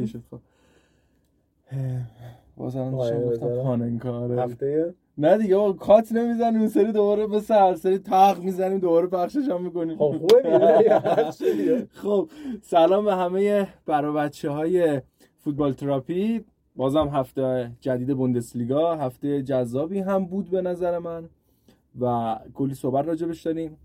اوکی شد. خب. گفتم پاننکا آره. هفته؟ نه دیگه آقا کات نمی‌زنیم اون سری دوباره مثل هر سری تپق می‌زنیم دوباره پخشش هم می‌کنیم. خب خوبه خب سلام به همه برا بچه های فوتبال تراپی. بازم هفته جدید بوندسلیگا هفته جذابی هم بود به نظر من. و کلی صحبت راجبش داریم.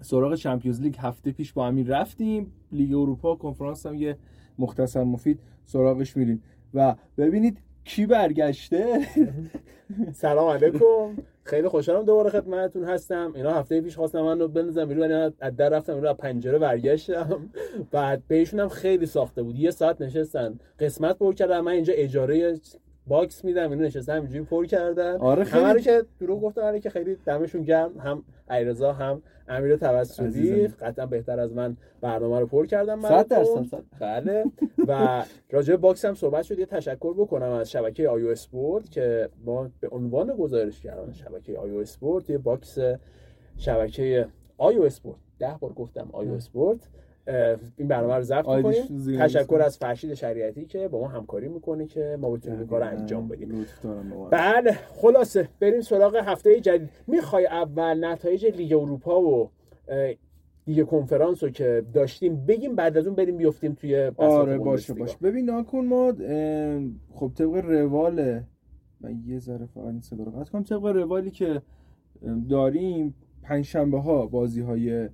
سراغ Champions League هفته پیش با همین رفتیم. لیگ اروپا کنفرانس هم یه مختصر مفید سراغش میریم. و ببینید کی برگشته. سلام علیکم. خیلی خوشحالم دوباره خدمتتون هستم. اینا هفته پیش خواستم من رو بیرون از در رفتم رو از پنجره برگشتم. بعد بهشون هم خیلی ساخته بود. یه ساعت نشستن. قسمت پر کردم من اینجا اجاره باکس میدم اینو نشستم اینجوری پر کردن. آره خیلی. همه که دروغ گفتم آره که خیلی دمشون گرم هم ایرزا هم امیر توسلی قطعا بهتر از من برنامه رو پر کردم 100 درصد بله. و راجع box هم صحبت شد. یه تشکر بکنم از شبکه آیو اسپورت که ما به عنوان گزارش کردن شبکه آیو اسپورت یه box شبکه آیو اسپورت. ده بار گفتم آیو اسپورت. این برنامه رو ضبط می‌کنیم. تشکر از فرشید شریعتی که با ما همکاری می‌کنه که ما بتونیم این کار رو انجام بدیم. بله خلاصه بریم سراغ هفته جدید. می‌خوای اول نتایج لیگ اروپا و دیگه کنفرانس رو که داشتیم بگیم بعد از اون بریم بیفتیم توی آره باشه باشه. ببین ناکن ما خب طبق روال من یه ذره فقط صدا رو کنم. طبق روالی که داریم پنج شنبه ها بازی های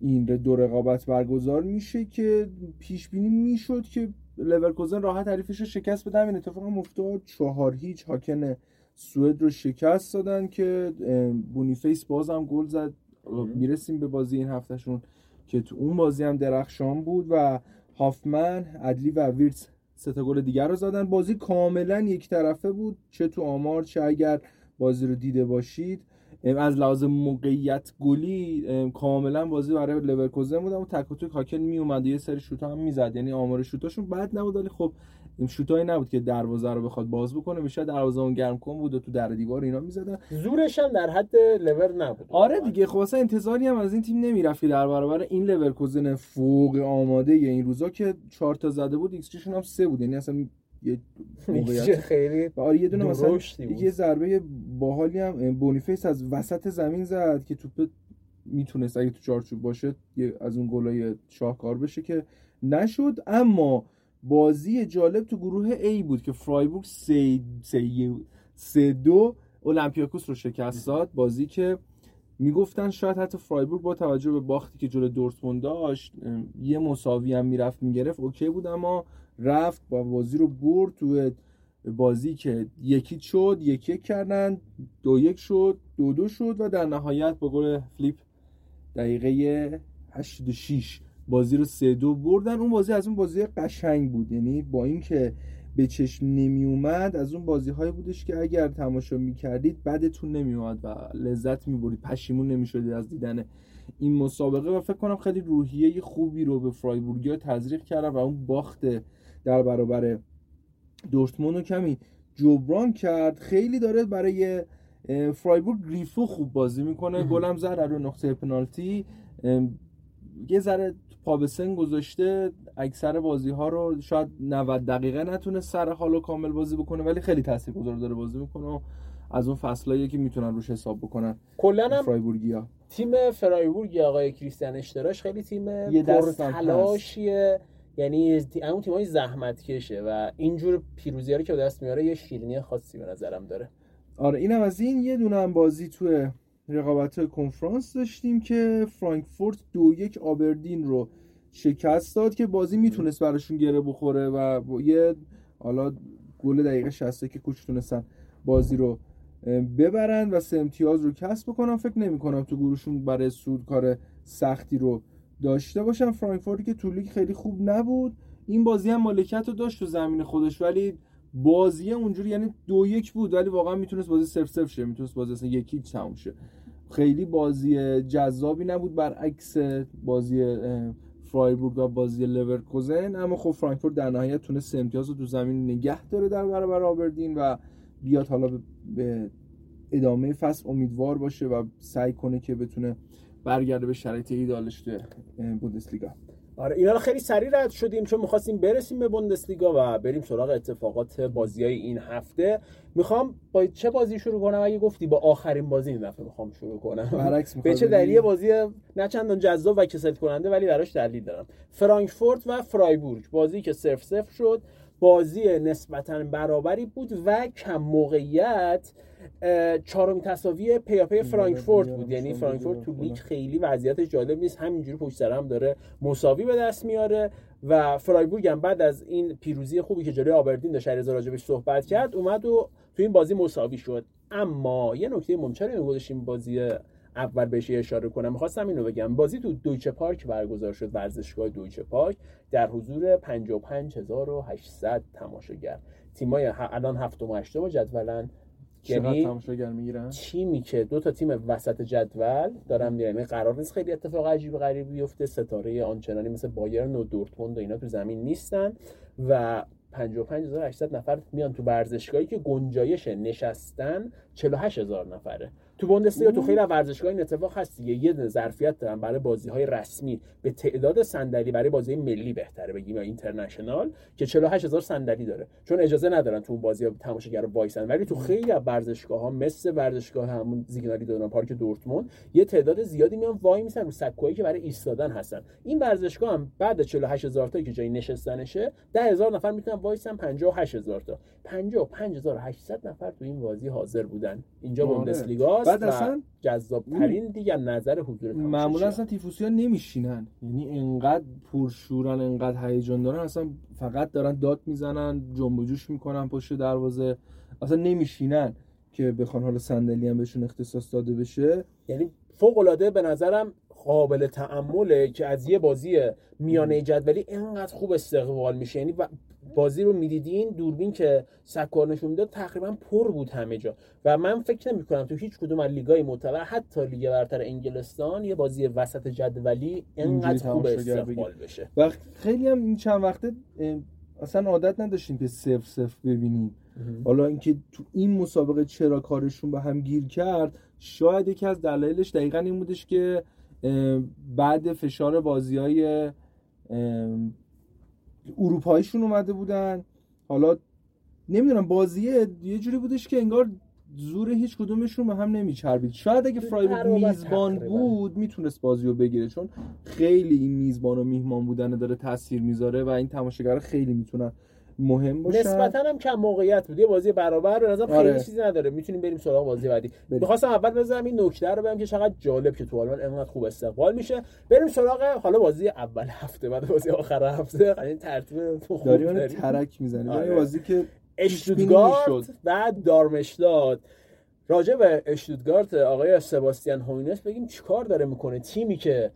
این دو رقابت برگزار میشه که پیش بینی می‌شد که لورکوزن راحت حریفش رو شکست بده. این اتفاق هم افتاد. چهار هیچ هاکن سوئد رو شکست دادن که بونیفیس بازم گل زد. می‌رسیم به بازی این هفتهشون که تو اون بازی هم درخشان بود و هافمن ادلی و ویرتس سه تا گل دیگر رو زدن. بازی کاملا یک طرفه بود. چه تو آمار چه اگر بازی رو دیده باشید. از لحاظ موقعیت گلی کاملا بازی برای لورکوزن بود و تک و توک هاکن می اومد یه سری شوت هم می‌زد. یعنی آمار شوتاشون بد نبود ولی خب این شوتایی نبود که دروازه رو بخواد باز بکنه. بیشتر دروازه‌بان گرم کن بود و تو در و دیوار اینا می‌زدن. زورش هم در حد لور نبود. آره دیگه خب اصلا انتظاری هم از این تیم نمی‌رفت که در برابر این لورکوزن فوق آماده این روزا که 4 تا زده بود ایکس هم 3 بود. یعنی اصلا یه موقعیت. خیلی آره یه دونه مثلا یه ضربه باحالی هم بونیفیس از وسط زمین زد که توپ می‌تونست اگه تو چارچوب باشه از اون گلای شاهکار بشه که نشد. اما بازی جالب تو گروه A بود که فرایبورگ سه, سه, سه دو اولمپیاکوس رو شکست داد. بازی که می‌گفتن شاید حتی فرایبورگ با توجه به باختی که جلو دورتموند داشت یه مساوی هم می‌رفت می‌گرفت اوکی بود. اما رفت با بازی رو برد تو بازی که یکی شد یکی کردن دو یک شد دو دو شد و در نهایت با گل فلیپ دقیقه 86 بازی رو سه دو بردن. اون بازی از اون بازی قشنگ بود. یعنی با اینکه به چشم نمی اومد از اون بازی هایی بودش که اگر تماشا می کردید بدتون نمی اومد و لذت می برید پشیمون نمی شدید از دیدن این مسابقه. و فکر کنم خیلی روحیه خوبی رو به فرایبورگیا تزریق کردن و اون باخت در برابر دورتموند رو کمی جبران کرد. خیلی داره برای فرایبورگ گریفو خوب بازی می‌کنه. گلم زد رو نقطه پنالتی. یه ذره پا به سن گذاشته. اکثر بازی ها رو شاید 90 دقیقه نتونه سر حال کامل بازی بکنه ولی خیلی تاثیرگذار داره بازی می‌کنه و از اون فصلایی که می‌تونن روش حساب بکنن کلا هم فرایبورگیا. تیم فرایبورگ آقای کریستیان اشتراش خیلی تیم پرتلاشیه. یعنی اون تیمای زحمت کشه و اینجور پیروزی رو که به دست میاره یه شیرینی خاصی به نظرم داره. آره اینم از این یه دونه هم بازی تو رقابت کنفرانس داشتیم که فرانکفورت دو یک آبردین رو شکست داد که بازی می‌تونست براشون گره بخوره و یه حالا گل دقیقه 60 که کوچ تونستن بازی رو ببرن و سه امتیاز رو کسب بکنم فکر نمی کنم تو گروهشون برای سود کار سختی رو داشته باشن. فرانکفورتی که تو لیگ خیلی خوب نبود. این بازی هم مالکیت رو داشت تو زمین خودش ولی بازی اونجوری یعنی دو یک بود ولی واقعا می‌تونست بازی صفر صفر شه می‌تونست بازی اصلا یکی تموم شه. خیلی بازی جذابی نبود برعکس بازی فرایبورگ و بازی لورکوزن. اما خب فرانکفورت در نهایت تونست امتیاز رو تو زمین نگه داره در برابر آبردین و بیاد حالا به ادامه فصل امیدوار باشه و سعی کنه که بتونه برگرده به شرایط ایدالش تو بوندسلیگا. آره اینا رو خیلی سریع رد شدیم چون می‌خواستیم برسیم به بوندسلیگا و بریم سراغ اتفاقات بازی های این هفته. می‌خوام با چه بازی شروع کنم؟ اگه گفتی با آخرین بازی این دفعه می‌خوام شروع کنم. به چه دلیل بازی نه چندان جذاب و کسل کننده ولی براش دلیل دارم. فرانکفورت و فرایبورگ بازی که صرف صفر شد بازی نسبتا برابری بود و کم موقعیت چهارمین تساوی پیاپی فرانکفورت بود. یعنی فرانکفورت تو لیگ خیلی وضعیت جالب نیست. همینجوری پشت سر هم داره مساوی به دست میاره و فرایبورگ هم بعد از این پیروزی خوبی که جلوی آبردین داشت علیرضا راجبش صحبت کرد اومد و تو این بازی مساوی شد. اما یه نکته مهمتری گذاشتیم بازی اول بهش اشاره کنم؟ می‌خواستم اینو بگم. بازی تو دویچه پارک برگزار شد ورزشگاه دویچه پارک در حضور 55800 تماشاگر. تیمای الان هفتم و هشتم جدولن. یعنی تماشاگر می‌گیرن؟ تیمی که دو تا تیم وسط جدول دارن میرن. یعنی قرار نیست خیلی اتفاق عجیب غریبی بیفته. ستاره آنچنانی مثل بایرن و دورتموند و اینا تو زمین نیستن و 55800 نفر میان تو ورزشگاهی که گنجایش نشستن 48000 نفره. تو بوندسلیگا تو خیلی ورزشگاه این اتفاق هست دیگه. یه ظرفیت دارن برای بازی های رسمی. به تعداد صندلی برای بازی ملی بهتره بگیم یا اینترنشنال که 48000 صندلی داره. چون اجازه ندارن تو اون بازی تماشاگر وایسن. ولی تو خیلی از ورزشگاه ها مثل ورزشگاه همون زیگنالی دوران پارک دورتموند یه تعداد زیادی میان وای میسن رو سکوهایی که برای ایستادن هستن. این ورزشگاه هم بعد 48000 تا که جای نشستنشه 10000 نفر می‌تونن وایسن 58000 تا. 55800 نفر تو این بازی حاضر بودن. اینجا آره. بوندسلیگا بعد اصلا جذاب ترین دیگه نظر حضور معمولا اصلا تیفوسی ها نمیشینن. یعنی انقدر پرشورن انقدر هیجان دارن اصلا فقط دارن داد می‌زنن جنب و جوش می‌کنن پشت دروازه. اصلا نمیشینن که بخوان حالا صندلی هم بهشون اختصاص داده بشه. یعنی فوق العاده به نظرم قابل تعمله که از یه بازی میانه جدولی اینقدر خوب استقبال میشه. یعنی بازی رو می‌دیدین؟ دوربین که سکار نشون می‌داد تقریبا پر بود همه جا. و من فکر نمی کنم تو هیچ کدوم از لیگای معتبر حتی لیگ برتر انگلستان یه بازی وسط جدولی اینقدر خوب استقبال بشه. و خیلی هم این چند وقته اصلا عادت نداشتیم که صفر صفر ببینیم. حالا اینکه تو این مسابقه چرا کارشون به هم گیر کرد شاید یکی از دلایلش دقیقا این بودش که بعد فشار بازی های اروپاییشون اومده بودن. حالا نمی‌دونم بازیه یه جوری بودش که انگار زور هیچ کدومشون به هم نمیچربید. شاید اگه فرایبورگ میزبان بود می‌تونست بازی رو بگیره چون خیلی این میزبان و میهمان بودن داره تاثیر می‌ذاره و این تماشاگر خیلی می‌تونن مهم باشه. نسبتا هم کم موقعیت بود. یه بازی برابر به نظرم خیلی آره. چیزی نداره. می‌تونیم بریم سراغ بازی بعدی. می‌خواستم اول بزنم این نکته رو بگم که چقدر جالب که تو آلمان انقدر خوب استقبال میشه. بریم سراغ حالا بازی اول هفته بعد بازی آخر هفته. این ترتیب داریم. ترک می‌زنیم آره. بازی که اشتوتگارت و دارمشتاد راجع به اشتوتگارت آقای سباستیان هوینس بگیم چیکار داره می‌کنه؟ تیمی که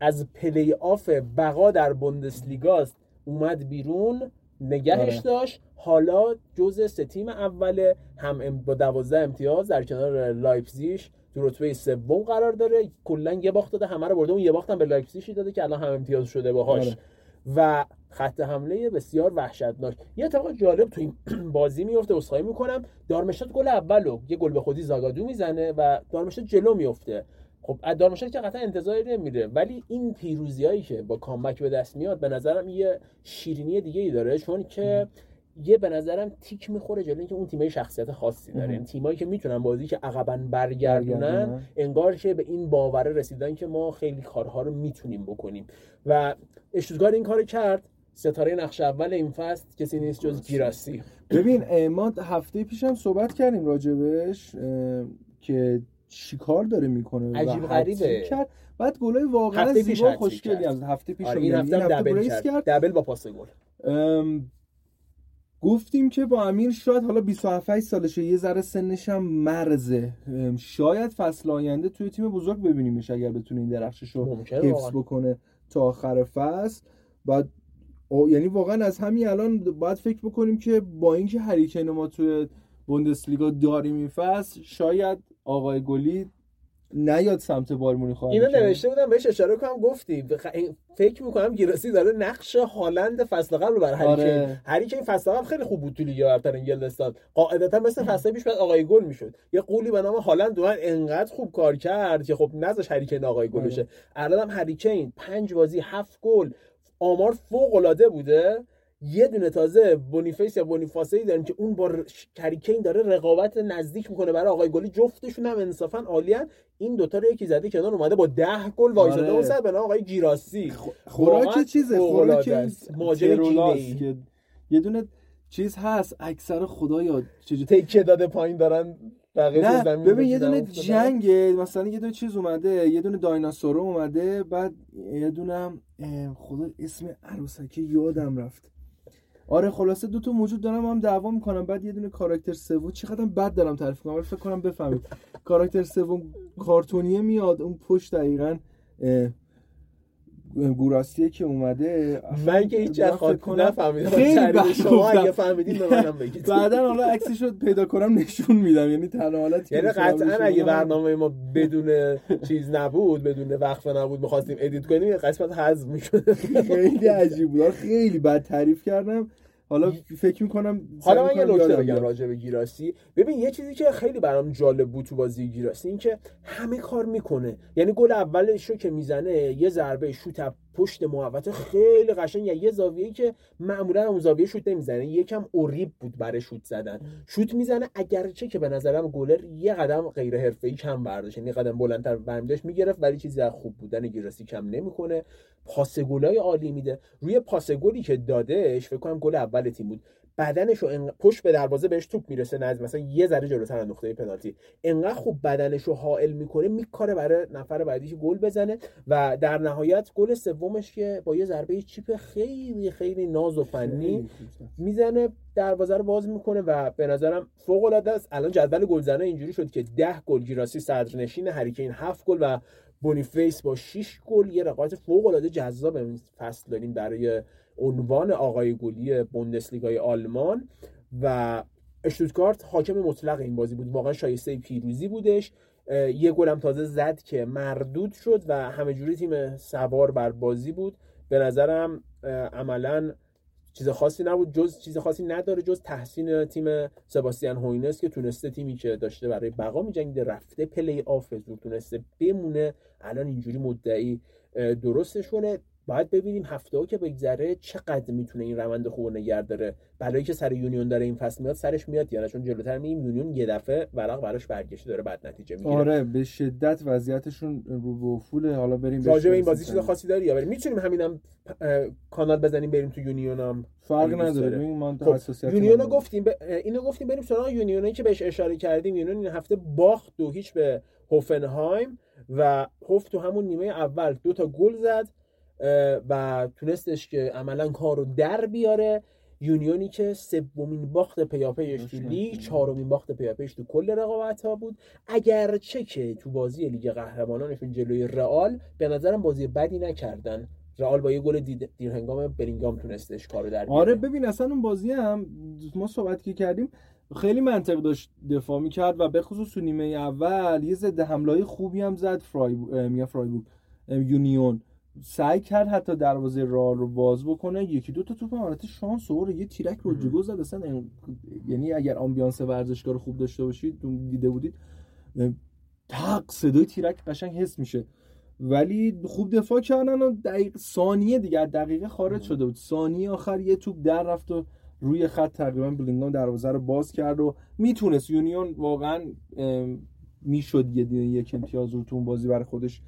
از پلی آف بقا در بوندسلیگاست اومد بیرون. نگهش آره. داشت. حالا جز سه تیم اول هم با دوازده امتیاز در کنار لایپزیش تو رتبه سوم قرار داره. کلا یه باخت داده همه رو برده. اون یه باخت هم به لایپزیشی داده که الان هم امتیاز شده باهاش. آره. و خط حمله بسیار وحشتناک. یه اتفاق جالب تو این بازی میفته اسخای می‌کنم. دارمشتات گل اولو. یه گل به خودی زاگادو می‌زنه و دارمشتات جلو میفته خب از دارمشتات که قطعا انتظاری نمیره ولی این پیروزیایی که با کامبک به دست میاد به نظرم یه شیرینی دیگه ای داره. چون که یه به نظرم تیک می‌خوره جلوی اینکه اون تیمای شخصیت خاصی داره. این تیمایی که می‌تونن بازی که عقبا برگردونن انگار که به این باوره رسیدن که ما خیلی کارها رو می‌تونیم بکنیم. و اشتوتگارت این کار کرد. ستاره نقش اول این فصل کسی نیست جز گیراسی. ببین ما هفته پیشم صحبت کردیم راجبش که چیکار داره می‌کنه؟ عجیب غریبه. کرد. بعد گلای واقعا زیبا خوشگلی از هفته پیش آره این هفته دبل کرد. دبل با پاس گل. گفتیم که با امیر شاید حالا 27 سالشه یه ذره سنش هم مرزه. شاید فصل آینده توی تیم بزرگ ببینیمش اگر بتونه این درخشش رو حفظ بکنه تا آخر فصل. بعد یعنی واقعا از همین الان باید فکر بکنیم که با اینکه هریکین ما توی بوندسلیگا داریم این فصل شاید آقای گلی نیاد سمت بارمونی خواهد اینو نوشته بودم بهش اشاره کنم گفتی فکر می‌کنم گیراسی داره نقش هالند فصل قبل بر هری آره. هری این فصل قبل خیلی خوب بود تو لیگ برتر انگلستان. قاعدتا مثل فصل پیش بعد آقای گل می‌شد. یه قولی به نام هالند دوان انقدر خوب کار کرد که خب نذاش هری کین آقای گل آره. بشه الان هم هری کین 5 بازی 7 گل آمار فوق العاده بوده. یه دونه تازه بونیفیس یا بونیفاسه داریم که اون با کریکین داره رقابت نزدیک می‌کنه برای آقای گلی. جفتشون هم انصافا عالیان این دوتا رو یکی زده کنار اومده با ده گل وایساده. اون سر به آقای گیراسی. خوراک چیزه خوراک ماجرا یه دونه چیز هست اکثر خدایا چجوری تکه داده پایین دارن نه ببین یه دونه جنگ مثلا یه دونه چیز اومده یه دونه دایناسور اومده بعد یه دونه خدا اسم عروسکی یادم رفت. آره خلاصه دو تا موجود دارم هم دعوا می‌کنم. بعد یه دونه کاراکتر سوم چقدر بد دارم تعریف کنم فکر کنم بفهمید. کاراکتر سوم کارتونیه میاد اون پشت دقیقا گوراسیه که اومده من که هیچ خاطر نفهمیدم. خیلی شما اگه فهمیدین به منم بگید. بعدا حالا عکسش رو پیدا کنم نشون میدم. یعنی تنها حالت یعنی قطعا اگه برنامه ما بدون چیز نبود بدون وقفه نبود می‌خواستیم ادیت کنیم قسمت حذف می‌شد خیلی عجیب بود. خیلی بد تعریف کردم. حالا فکر می‌کنم حالا من یه نکته بگم راجع به گیراسی. ببین یه چیزی که خیلی برام جالب بود تو بازی گیراسی این که همه کار می‌کنه. یعنی گل اولش رو که می‌زنه یه ضربه شوت پشت محوطه خیلی قشنگ یه زاویه‌ای که معمولا اون زاویه شوت نمی‌زنه. یکم اوریب بود برای شوت زدن. شوت می‌زنه اگرچه که به نظرم گلر یه قدم غیر حرفه‌ای کم برداشت. یعنی قدم بلندتر برمیداشت می‌گرفت ولی چیزی از خوب بودن گیراسی کم نمی‌کنه. پاس گلای عالی میده. روی پاس گلی که دادش فکر کنم گل اول تیم بود. بدنش رو پشت به دروازه بهش توپ می‌رسه نزد مثلا یه ذره جلوتر از نقطه پنالتی. انقدر خوب بدنش رو حائل می‌کنه میکاره برای نفر بعدیش گل بزنه و در نهایت گل سومش که با یه ضربه چیپ خیلی خیلی ناز و فنی می‌زنه دروازه رو باز می‌کنه و به نظرم فوق العاده است. الان جدول گلزنه اینجوری شد که 10 گل گیراسی صدرنشین هریکین 7 گل و بونیفیس با 6 گل یه رقابت فوق العاده جذاب فصل داریم برای عنوان آقای گلی بوندسلیگای آلمان و اشتوتگارت حاکم مطلق این بازی بود. واقعا شایسته پیروزی بودش. یه گلم تازه زد که مردود شد و همه جوری تیم سوار بر بازی بود. به نظرم عملا چیز خاصی نبود. جز چیز خاصی نداره جز تحسین تیم سباستیان هوینس که تونسته تیمی که داشته برای بقا میجنگیده رفته پلی آف زور تونسته بمونه. الان اینجوری مدعی درستش کنه. باید ببینیم هفته ها که بگذره چقدر می‌تونه این روند خوب نگه داره. بلایی که سر یونیون داره این فصل میاد سرش میاد یا چون جلوتر میگیم یونیون یه دفعه ورق براش برگشته داره بد نتیجه می‌گیره. آره به شدت وضعیتشون رو به افوله حالا بریم راجع به این بازی چیز خاصی داری یا بریم؟ می‌تونیم همینم کانال بزنیم بریم تو یونیون هم. فرق نداره. ببین ما خب یونیون گفتیم ب... اینو گفتیم بریم سراغ یونیونی که بهش اشاره کردیم. یونیون این هفته باخت دو هیچ به هوفنهایم و هوف تو همون نیمه اول دو تا گل زد. و تونستش که عملا کار رو در بیاره. یونیونی که سومین باخت پیاپیش تو لیگ چهارمین باخت پیاپیش تو کل رقابت ها بود. اگرچه که تو بازی لیگ قهرمانانشون جلوی رئال به نظرم بازی بدی نکردن. رئال با یه گل دیر هنگام برینگام تونستش کارو در بیاره. آره ببین اصلا اون بازی هم ما صحبت که کردیم خیلی منطق داشت دفاع می‌کرد و به خصوص تو نیمه اول یه ضد حمله خوبی هم زد فرای میا فرایبورگ. یونیون. سعی کرد حتی دروازه راه رو باز بکنه. یکی دو تا توپ حالت شانس و یه تیرک رو زد. اصلا یعنی اگر آمبیانس ورزشگاه خوب داشته باشید دیده بودید تق صدای تیرک قشنگ حس میشه. ولی خوب دفاع کردن و دقیق ثانیه دیگه دقیقه خارج شده بود. ثانیه آخر یه توپ در رفت و روی خط تقریبا بلینگام دروازه رو باز کرد و می‌تونست. یونیون واقعا می‌شد یه یک امتیاز رو تو اون بازی برای خودش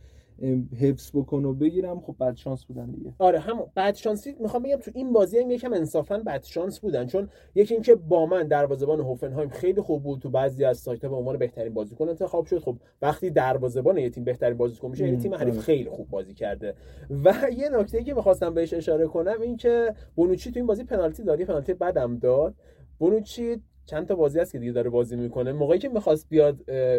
حفظ بکن و بگیره. خب بد شانس بودن دیگه. آره هم بد شانسی می‌خوام بگم تو این بازی هم یکم انصافا بد شانس بودن. چون یکی اینکه باومن دروازه‌بان هوفنهایم خیلی خوب بود تو بعضی از سایت به عنوان بهترین بازیکن انتخاب شد. خب وقتی دروازه‌بان یه تیم بهترین بازیکن میشه یعنی تیم حریف خیلی خوب بازی کرده. و یه نکته که می‌خواستم بهش اشاره کنم این که بونوچی تو این بازی پنالتی داد. پنالتی بدم داد. بونوچی چند تا بازی هست که دیگه داره بازی می‌کنه. موقعی که می‌خواست بیاد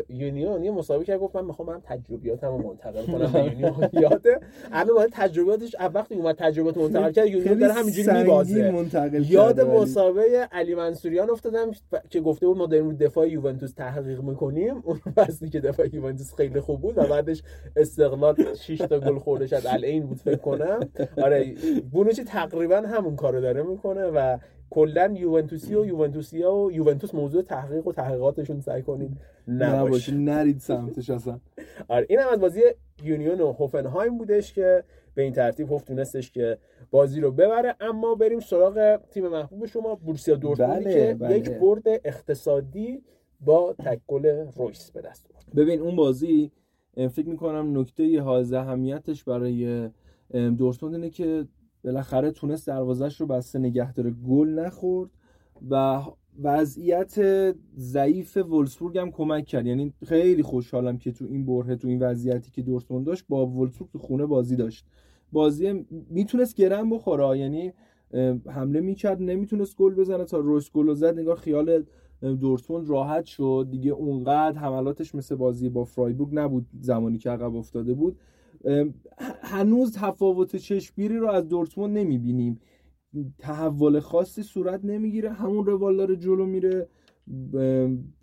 یونیون یه مصاحبه کرد گفت من می‌خوام من تجربیاتمو منتقل کنم. به یونیون یاده. الان باید تجربیاتش وقتی اومد تجربیات منتقل کرد یونیون داره همینجوری میبازه. یاد مسابقه علی منصوریان افتادم که گفته بود ما داریم دفاع یوونتوس تحقیق می‌کنیم. اون فصلی که دفاع یوونتوس خیلی خوب بود و بعدش استقلال 6 تا گل خورده شد. الین بود فکر کنم. آره بونوچی تقریبا همون کارو داره می‌کنه و کلا یوونتوسی و یوونتوسیا و یوونتوس موضوع تحقیق و تحقیقاتشون سعی کنید نباشه. نرید سمتش اصلا. آره این هم از بازی یونیون و هوفنهایم بودش که به این ترتیب هفت تونستش که بازی رو ببره. اما بریم سراغ تیم محبوب شما بورسیا دورتموندی بله، که بله. یک برد اقتصادی با تکل رویس به دست ببین اون بازی فکر می‌کنم نکته های اهمیتش برای دورتموند اینه که بالاخره تونست دروازش رو بسته نگه داره. گل نخورد و وضعیت ضعیف ولسبورگ هم کمک کرد. یعنی خیلی خوشحالم که تو این بره تو این وضعیتی که دورتموند داشت با ولسبورگ تو خونه بازی داشت. بازی می‌تونست گرم بخوره. یعنی حمله می‌کرد نمی‌تونست گل بزنه. تا رویس گل زد نگاه خیال دورتموند راحت شد. دیگه اونقدر حملاتش مثل بازی با فرایبورگ نبود زمانی که عقب افتاده بود. هنوز تفاوت چشمگیری رو از دورتموند نمی‌بینیم. تحول خاصی صورت نمی‌گیره. همون روال داره جلو میره.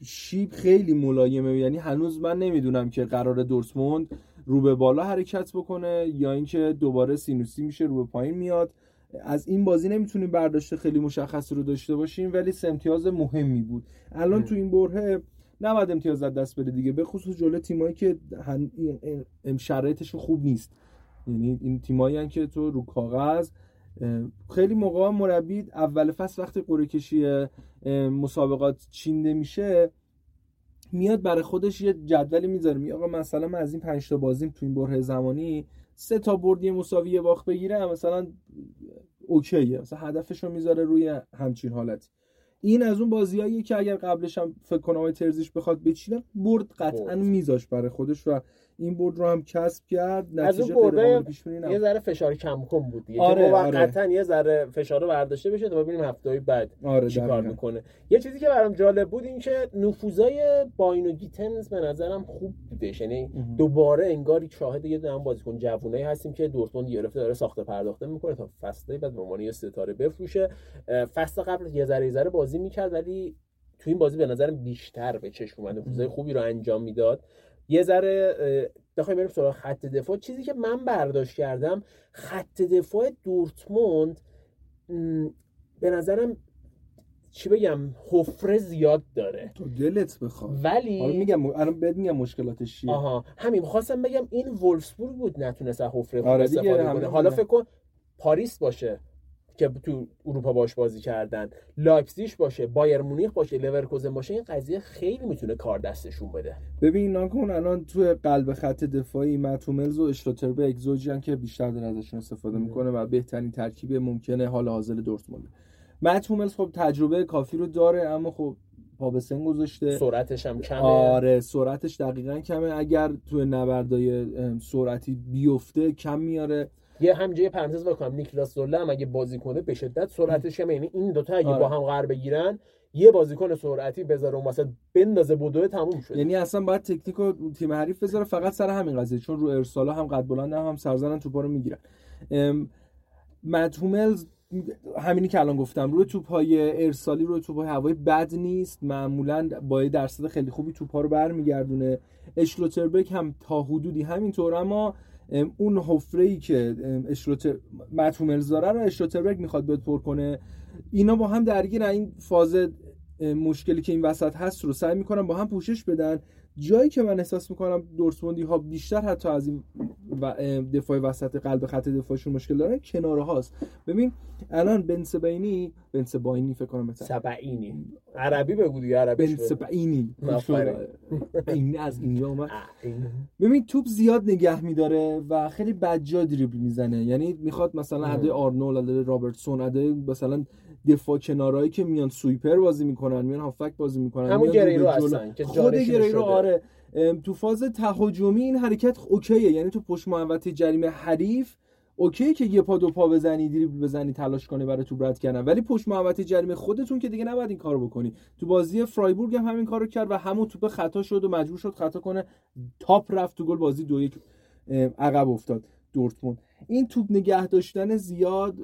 شیب خیلی ملایمه. یعنی هنوز من نمی‌دونم که قرار دورتموند رو به بالا حرکت بکنه یا اینکه دوباره سینوسی میشه رو به پایین میاد. از این بازی نمی‌تونیم برداشت خیلی مشخصی رو داشته باشیم ولی سه امتیاز مهمی بود. الان تو این بره نباید امتیاز دست بده دیگه به خصوص جلو تیمایی که شرایطشون خوب نیست. یعنی این تیمایی که تو رو کاغذ خیلی موقع مربی اول فصل وقتی قرعه کشی مسابقات چینده میشه میاد برای خودش یه جدولی می‌ذاره. می آقا مثلا من از این 5 تا بازیم تو این بره زمانی سه تا بردی مساوی باخت بگیره مثلا اوکیه. مثلا هدفش رو می‌ذاره روی همچین حالت این از اون بازیایی که اگر قبلش هم فکر کنم ترزیش بخواد بچینه برد قطعا میذاش برای خودش و این برد رو هم کسب کرد از اون برده یه ذره فشار کم کن بود دیگه. آره، موقتا آره. یه ذره فشار رو برداشته بشه تا ببینیم هفته بعد آره چیکار می‌کنه. یه چیزی که برام جالب بود این که نفوذای باینو گیتنز به نظرم خوب بودش یعنی دوباره انگار شاهد یه دونه بازیکن جوونایی هستیم که دورتموند گرفته داره ساخته پرداخته می‌کنه تا فصل بعد به عنوان یه ستاره بفروشه. فصل قبل یه ذره ذره بازی می‌کرد ولی تو این بازی به نظرم بیشتر به چشم اومد. نفوذای خوبی رو انجام می‌داد. یه ذره بخوایم بریم سراغ خط دفاع. چیزی که من برداشت کردم خط دفاع دورتموند به نظرم چی بگم حفره زیاد داره. تو دلت بخواد. ولی حالا میگم الان بهت میگم مشکلاتش چیه. آها. همین خواستم بگم این ولفسبورگ بود نتونست حفره آره استفاده کنه. حالا فکر کن پاریس باشه. که تو اروپا باش بازی کردن. لایپزیش باشه بایر مونیخ باشه لورکوزن باشه این قضیه خیلی می‌تونه کار دستشون بده. ببین ناکن الان تو قلب خط دفاعی مت هوملز و اشلوتربرگ زوجی که بیشتر داره ازشون استفاده می‌کنه و بهترین ترکیب ممکنه حال حاضر دورتموند ماتوملز خب تجربه کافی رو داره اما خب پا به سن گذاشته. سرعتش هم کمه. آره سرعتش دقیقا کمه. اگر تو نبردای سرعتی بیفته کم میاره. یه همجه یه پرانتز بکنم نیکلاس زوله هم اگه بازی کنه به شدت سرعتش کمه یعنی این دوتا اگه آره. با هم قرار بگیرن یه بازیکن سرعتی بذاره اون وسط بندازه بدوه تموم شد یعنی اصلا باید تکنیک و تیم حریف بذاره فقط سر همین قضیه چون رو ارسالا هم قد بلند هم, هم سرزنن توپا رو می‌گیرن. مدهوملز همینی که الان گفتم روی توپ های ارسالی روی توپ های هوایی بد نیست. معمولا با درصد خیلی خوبی توپ ها رو برمیگردونه. اشلوتربک هم تا حدودی همینطور اما اون حفره ای که اشروتر متوملز داره رو اشروتربرگ می‌خواد بیاد پر کنه. اینا با هم درگیر این فاز مشکلی که این وسط هست رو سعی می‌کنن با هم پوشش بدن. جایی که من احساس می‌کنم دورتموندی ها بیشتر حتی از این دفاع وسط قلب خط دفاعشون مشکل دارن کناره هاست. ببین الان بنسبینی بنسباینی فکر کنم مثلا سبعینی. عربی بگو دیگه عربی بنسبینی این از اینجا اومد. ببین توپ زیاد نگه میداره و خیلی بجا دریبل می‌زنه. یعنی می‌خواد مثلا ادای آرنولد ادای رابرتسون ادای مثلا دفاع کنارایی که میان سویپر بازی می‌کنن میان هافک بازی می‌کنن همون گریرو هستن که خود گریرو آره. تو فاز تهاجمی این حرکت okay ه. یعنی تو پشت محوطه جریمه حریف okay که یه پا دو پا بزنی دریبل بزنی تلاش کنی برای تو رد کردن. ولی پشت محوطه جریمه خودتون که دیگه نباید این کارو بکنی. تو بازی فرایبورگ هم همین کارو کرد و همون توپ خطا شد و مجبور شد خطا کنه. توپ رفت تو گل بازی دو یک عقب افتاد دورتموند. این توپ نگه داشتن زیاد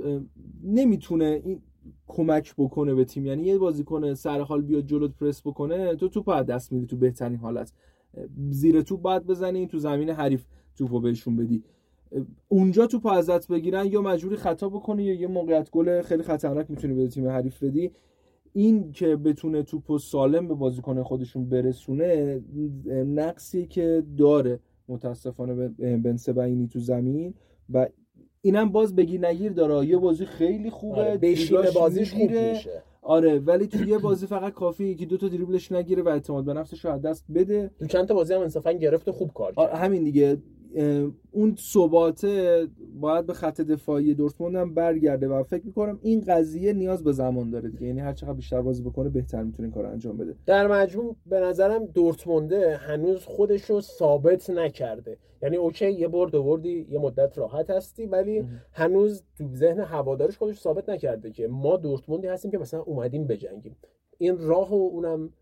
نمی‌تونه این کمک بکنه به تیم. یعنی یه بازیکن سر حال بیاد جلوت پرس بکنه تو توپ از دست میدی تو بهترین حالت. زیر توپ باید بزنی تو زمین حریف توپو بهشون بدی. اونجا توپ ازت بگیرن یا مجبوری خطا بکنی یا یه موقعیت گل خیلی خطرناک می‌تونی به تیم حریف بدی. این که بتونه توپ سالم به بازیکن خودشون برسونه نقصی که داره متاسفانه بنسبینی تو زمین. و اینم باز بگی نگیر داره. یه بازی خیلی خوبه. آره بشین بازیش خوب میشه. آره ولی تو یه بازی فقط کافی یکی دو تا دریبلش نگیره و اعتماد به نفسش رو از دست بده. تو چند تا بازی هم انصافا گرفت خوب کار کرد. همین دیگه. اون ثباته باید به خط دفاعی دورتموند هم برگرده و فکر می‌کنم این قضیه نیاز به زمان داره دیگه. یعنی هر چقدر بیشتر بازی بکنه بهتر می‌تونه این کار انجام بده. در مجموع به نظرم دورتمونده هنوز خودش رو ثابت نکرده. یعنی اوکی یه برد آوردی یه مدت راحت هستی ولی هنوز تو ذهن هوادارش خودش ثابت نکرده که ما دورتموندی هستیم که مثلا اومدیم بجنگیم. این راه و اونم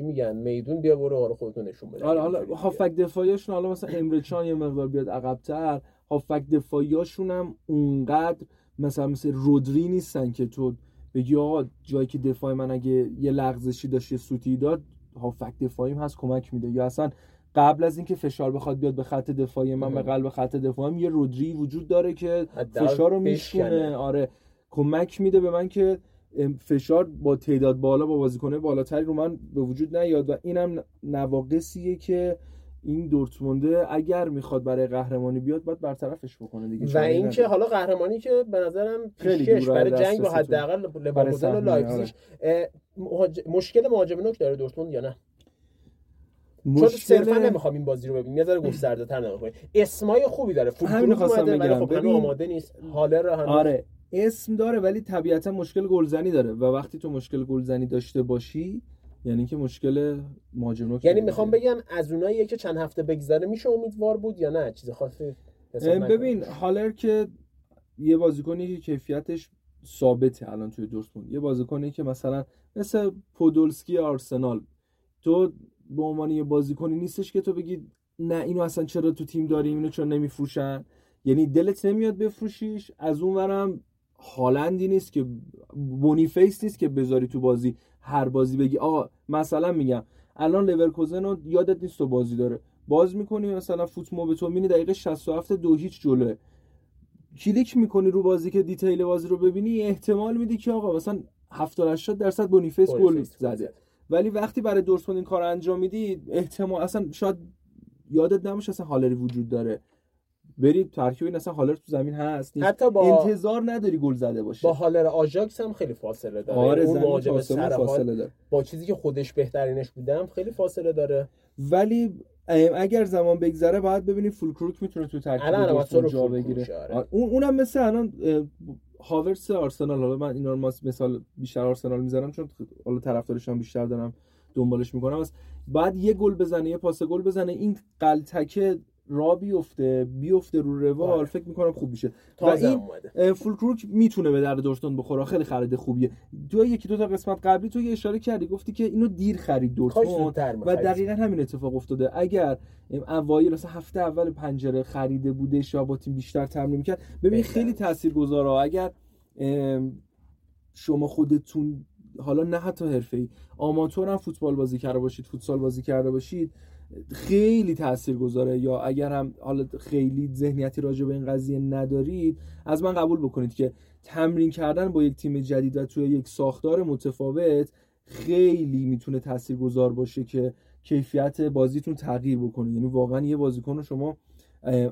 چی میگن؟ میدون بیا برو آره خودتون نشون بده. حالا حالا هافک دفاعیشون حالا مثلا امرچان یه مقدار بیاد عقب‌تر هافک دفاعیاشون هم اونقدر مثلا مثل رودری نیستن که تو بگی آقا جایی که دفاع من اگه یه لغزشی داشت یه سوتی داد هافک دفاعیم هست کمک میده. یا اصلا قبل از اینکه فشار بخواد بیاد به خط دفاعی من به قلب خط دفاعیم یه رودری وجود داره که فشار رو میشونه آره کمک میده به من که فشار با تعداد بالا با بازیکنه بالاتری رو من به وجود نیاد و اینم نواقصیه که این دورتمونده اگر می‌خواد برای قهرمانی بیاد باید برطرفش بکنه دیگه و اینکه حالا قهرمانی که به نظرم خیلی برای جنگ با حداقل لورکوزن و لایپزیگ. مشکل مهاجم نوک داره دورتموند یا نه؟ مشکل... چون صرفا نمی‌خوام این بازی رو ببینیم یه ذره گسترده تر نگاه اسمای خوبی داره. فولکروگ اومده ولی خب آماده نیست. هالر رو آره. اسم داره ولی طبیعتا مشکل گلزنی داره. و وقتی تو مشکل گلزنی داشته باشی یعنی که مشکل مهاجم یعنی می‌خوام بگم از اونایی که چند هفته بگذره میشه امیدوار بود یا نه؟ چیز خاصی ببین هالر که یه بازیکنی که کیفیتش ثابته الان توی دورتموند. یه بازیکنی که مثلا مثل پودولسکی آرسنال. تو به عنوان یه بازیکنی نیستش که تو بگی نه اینو اصلا چرا تو تیم داریم؟ اینو چرا نمیفروشن؟ یعنی دلت نمیاد بفروشیش؟ از اون ورم هالندی نیست که بونیفیس نیست که بذاری تو بازی هر بازی بگی. آقا مثلا میگم الان لورکوزن رو یادت نیست تو بازی داره. باز می‌کنی مثلا فوت به تو مینی دقیقه 67 دو هیچ جلوه. کلیک می‌کنی رو بازی که دیتیل بازی رو ببینی احتمال میدی که آقا مثلا 70 80 درصد بونیفیس گل زده. ولی وقتی برای دورتموند این کار انجام میدی احتمال اصلا شاید یادت نمیشه اصلا هالری وجود داره. برید ترکیب این اصلا هالر تو زمین هست حتی با انتظار نداری گل زده باشه. با هالر آژاکس هم خیلی فاصله داره. آره اون مهاجم فاصله داره. با چیزی که خودش بهترینش بودم خیلی فاصله داره. ولی اگر زمان بگذره باید ببینیم فول کروک می‌تونه تو ترکیب جا بگیره. آره. اون اونم مثل الان هاورس آرسنال. حالا من اینا رو مثال بیشتر آرسنال می‌زنم چون حالا طرفدارشان بیشتر دارم دنبالش می‌کنم. بعد یه گل بزنه یه پاس گل بزنه. این قلتکه را بیفته بیفته رو روال بله. فکر می‌کنم خوب میشه. و این فول کروک می‌تونه به درد دورتموند بخوره. خیلی خرید خوبیه. تو یکی دو تا قسمت قبلی تو یه اشاره کردی گفتی که اینو دیر خرید دورتموند و دقیقا همین اتفاق افتاده. اگر اوایل مثلا هفته اول پنجره خریده بوده یا با تیم بیشتر تمرین کرد ببین خیلی تاثیرگذاره اگر شما خودتون حالا نه حتی حرفه‌ای آماتور هم فوتبال بازی کرده باشید فوتسال بازی کرده باشید خیلی تأثیر گذاره یا اگر هم حالا خیلی ذهنیتی راجع به این قضیه ندارید از من قبول بکنید که تمرین کردن با یک تیم جدید و توی یک ساختار متفاوت خیلی می‌تونه تأثیر گذار باشه که کیفیت بازیتون تغییر بکنه. یعنی واقعا یه بازیکن شما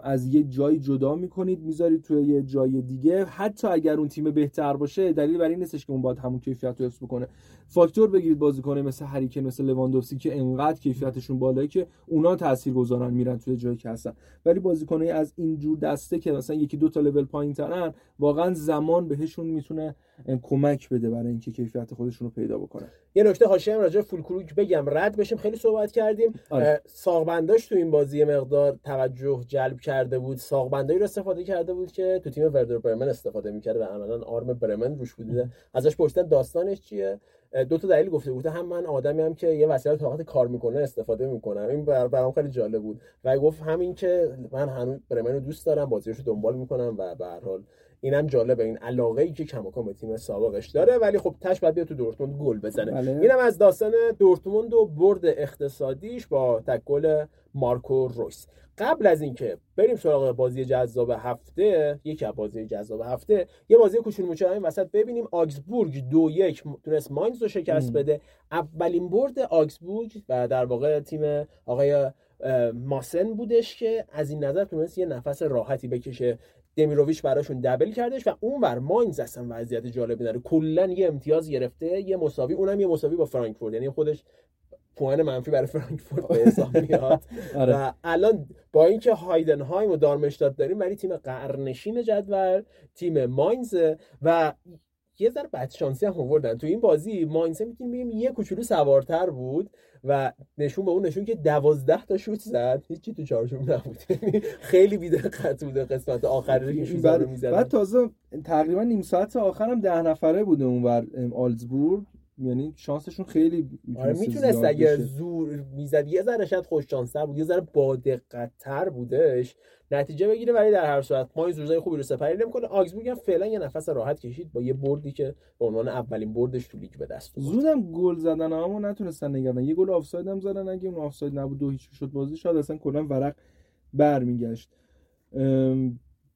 از یه جایی جدا می‌کنید می‌ذارید توی یه جای دیگه. حتی اگر اون تیم بهتر باشه دلیل بر این نیستش که اون باید همون کیفیت رو حفظ بکنه. فاکتور بگیرید بازیکن مثل هریکن مثل لواندوفسکی که انقدر کیفیتشون بالایی که اونا تاثیرگذارن میرن توی جایی که هستن. ولی بازیکنای از اینجور دسته که مثلا یکی دو تا لول پایینترن واقعا زمان بهشون می‌تونه کمک بده برای اینکه کیفیت خودشون رو پیدا بکنن. یه نکته حاشیه راجع فول کروک بگم. رد بشیم. خیلی صحبت کردیم. آره. ساغبنداش تو این بازی مقدار توجه جلب کرده بود ساغبندایی رو استفاده کرده بود که تو تیم وردر برمن استفاده می‌کرده و عملا آرم برمن روش بوده ازش پرسیدن داستانش چیه؟ دو تا دلیل گفته بود. هم من آدمی هم که یه وسیله طاقت کار می‌کنه استفاده می‌کنم. این برام خیلی جالب بود. و گفت همین که من هنوز برمن رو دوست دارم بازیش رو دنبال می‌کنم و به هر حال اینم جالبه. این علاقه ای که کماکان به تیم سابقش داره ولی خب تش بعد تو دورتموند گل بزنه. بله. اینم از داستان دورتموند و برد اقتصادیش با تکل مارکو رویس. قبل از اینکه بریم سراغ بازی جذاب هفته یکی از بازی جذاب هفته یه بازی کوچولو موچولو همین وسط ببینیم. آگزبورگ دو یک تونست ماینز رو شکست بده. اولین برد آگزبورگ و در واقع تیم آقای ماسن بودش که از این نظر تونست یه نفس راحتی بکشه دمیروویچ براشون دبل کردش و اونور ماینز اصلا وضعیت جالبی داره کلا یه امتیاز گرفته یه مساوی اونم یه مساوی با فرانکفورت. یعنی خودش پوان منفی برای فرانکفورت به حساب میاد. آره. و الان با اینکه هایدنهایم و دارمشتاد داریم ولی تیم قرنشین جدول تیم ماینز و یه ذره بد شانسی هم آوردن. تو این بازی ماینز می‌تونیم بگیم یه کوچولو سوارتر بود و نشون به اون نشون که دوازده تا شوت زد. هیچی تو چارچوب نبود. یعنی خیلی بیدقت بوده قسمت آخری که بعد, بعد تازه تقریبا نیم ساعت آخرم ده نفره بوده اونور آگزبورگ یعنی شانسشون خیلی آره می‌تونست اگه زور می‌زد. یه ذره شاید خوش شانستر بود. یه ذره با دقت بودش. نتیجه بگیره ولی در هر صورت ماینز روزای خوبی رو سپری نمی‌کنه. آگزبورگ هم فعلا یه نفس راحت کشید با یه بردی که به عنوان اولین بردش تو لیگ به دست زودم گل زدن اما نتونستن نگه دارن. یه گل آفساید هم زدن. اگه اون آفساید نبود دو هیچ شد بازی شاید اصلا کلا ورق برمیگشت.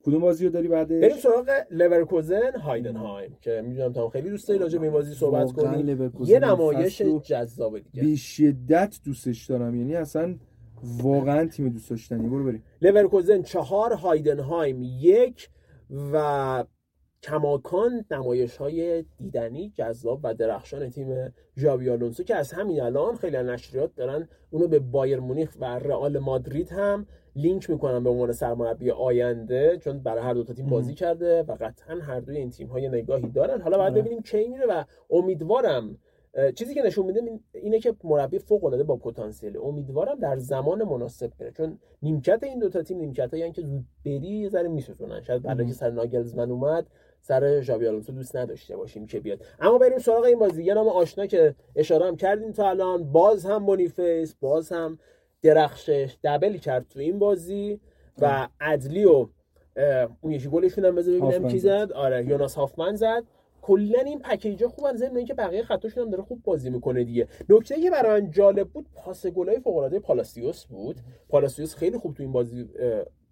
کدوم بازی رو داری بعدش بریم سراغ لورکوزن هایدنهایم که می‌دونم تا خیلی دوست داری راجع به این بازی صحبت کنیم. یه نمایش جذاب دیگه. به شدت دوستش دارم. یعنی اصلا واقعا تیم دوست داشتنی. برو بریم. لورکوزن چهار هایدنهایم یک و کماکان نمایش های دیدنی جذاب و درخشان تیم ژاوی آلونسو که از همین الان خیلی نشریات دارن اونو به بایر مونیخ و رئال مادرید هم لینک می‌کنن به عنوان سرمربی آینده چون برای هر دو تا تیم بازی کرده و قطعا هر دوی این تیم های نگاهی دارن. حالا باید آره. ببینیم کی میره و امیدوارم چیزی که نشون میده اینه که مربی فوق العاده با پتانسیل. امیدوارم در زمان مناسب بره. چون نیمکت این دو تا تیم نیمکتایی که زود بری یه ذره میسوزونن. شاید برای که سر ناگلزمن اومد سر ژاوی آلونسو دوست نداشته باشیم که بیاد. اما بریم سراغ این بازی. یه نام آشنا که اشاره هم کردیم تا الان. باز هم بونیفیس باز هم درخشش دبل کرد تو این بازی و عدلی و اون یکی گلشون هم بذار ببینم کی زد. آره یوناس هافمن زد. کلا این پکیجا خوبن ضمن اینکه بقیه خطاشون هم داره خوب بازی می‌کنه دیگه. نکته که برای من جالب بود پاس گلای فوق العاده پالاسیوس بود. پالاسیوس خیلی خوب تو این بازی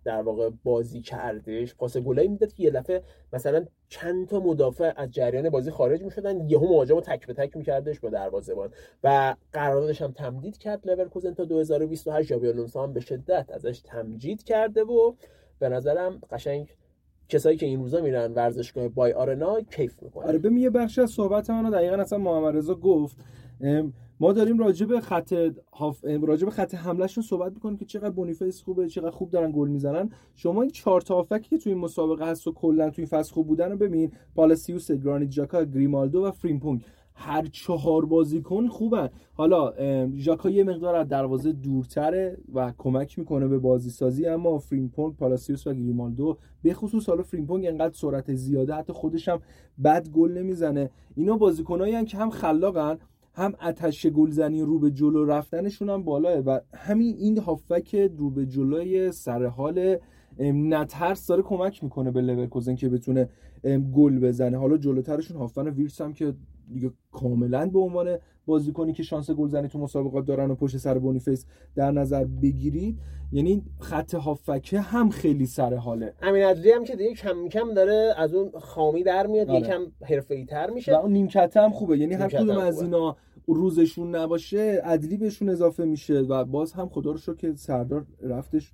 در واقع بازی کردش. پاس گلایی می‌داد که یه دفعه مثلا چند تا مدافع از جریان بازی خارج می‌شدن. یهو مهاجم رو تک به تک میکردش با دروازه‌بان. و قراردادش هم تمدید کرد. لورکوزن تا 2028 ژابی آلونسو هم به شدت ازش تمجید کرده و به نظرم قشنگ کسایی که این روزا میرن ورزشگاه بای آرنا کیف می‌کنن. آره ببین یه بخشی از صحبت منو دقیقا اصلا محمد رضا گفت. ما داریم راجع به خط هاف راجع به خط حملهشون صحبت می‌کنیم که چقدر بونیفیس خوبه چقدر خوب دارن گل می‌زنن. شما این چهار تا که تو این مسابقه هست و کلا تو این فصل خوب بودن رو ببین. پالاسیوس گرانیت ژاکا گریمالدو و فریمپونگ هر چهار بازیکن خوبن. حالا ژاکا یه مقدار از دروازه دورتره و کمک می‌کنه به بازی سازی اما فریمپونگ پالاسیوس و گریمالدو به خصوص حالا فریمپونگ انقدر سرعت زیاده حتی خودش هم بد گل نمی‌زنه. اینا بازیکنایی که هم خلاقن هم عطش گلزنی رو به جلو رفتنشون هم بالاس و همین این هافبک رو به جلوی سر حال نترس داره کمک می‌کنه به لورکوزن که بتونه گل بزنه. حالا جلوترشون هافن ویرس هم که دیگه کاملا به عنوان بازیکنی که شانس گلزنی تو مسابقات دارن و پشت سر بونیفیس در نظر بگیرید یعنی خط هافکه هم خیلی سر حاله. امین عدلی هم که دیگه کم کم داره از اون خامی در میاد آره. یکم حرفه‌ای تر میشه. و اون نیمکت هم خوبه یعنی هر کدوم از اینا روزشون نباشه عدلی بهشون اضافه میشه و باز هم خدا رو که سردار رفتش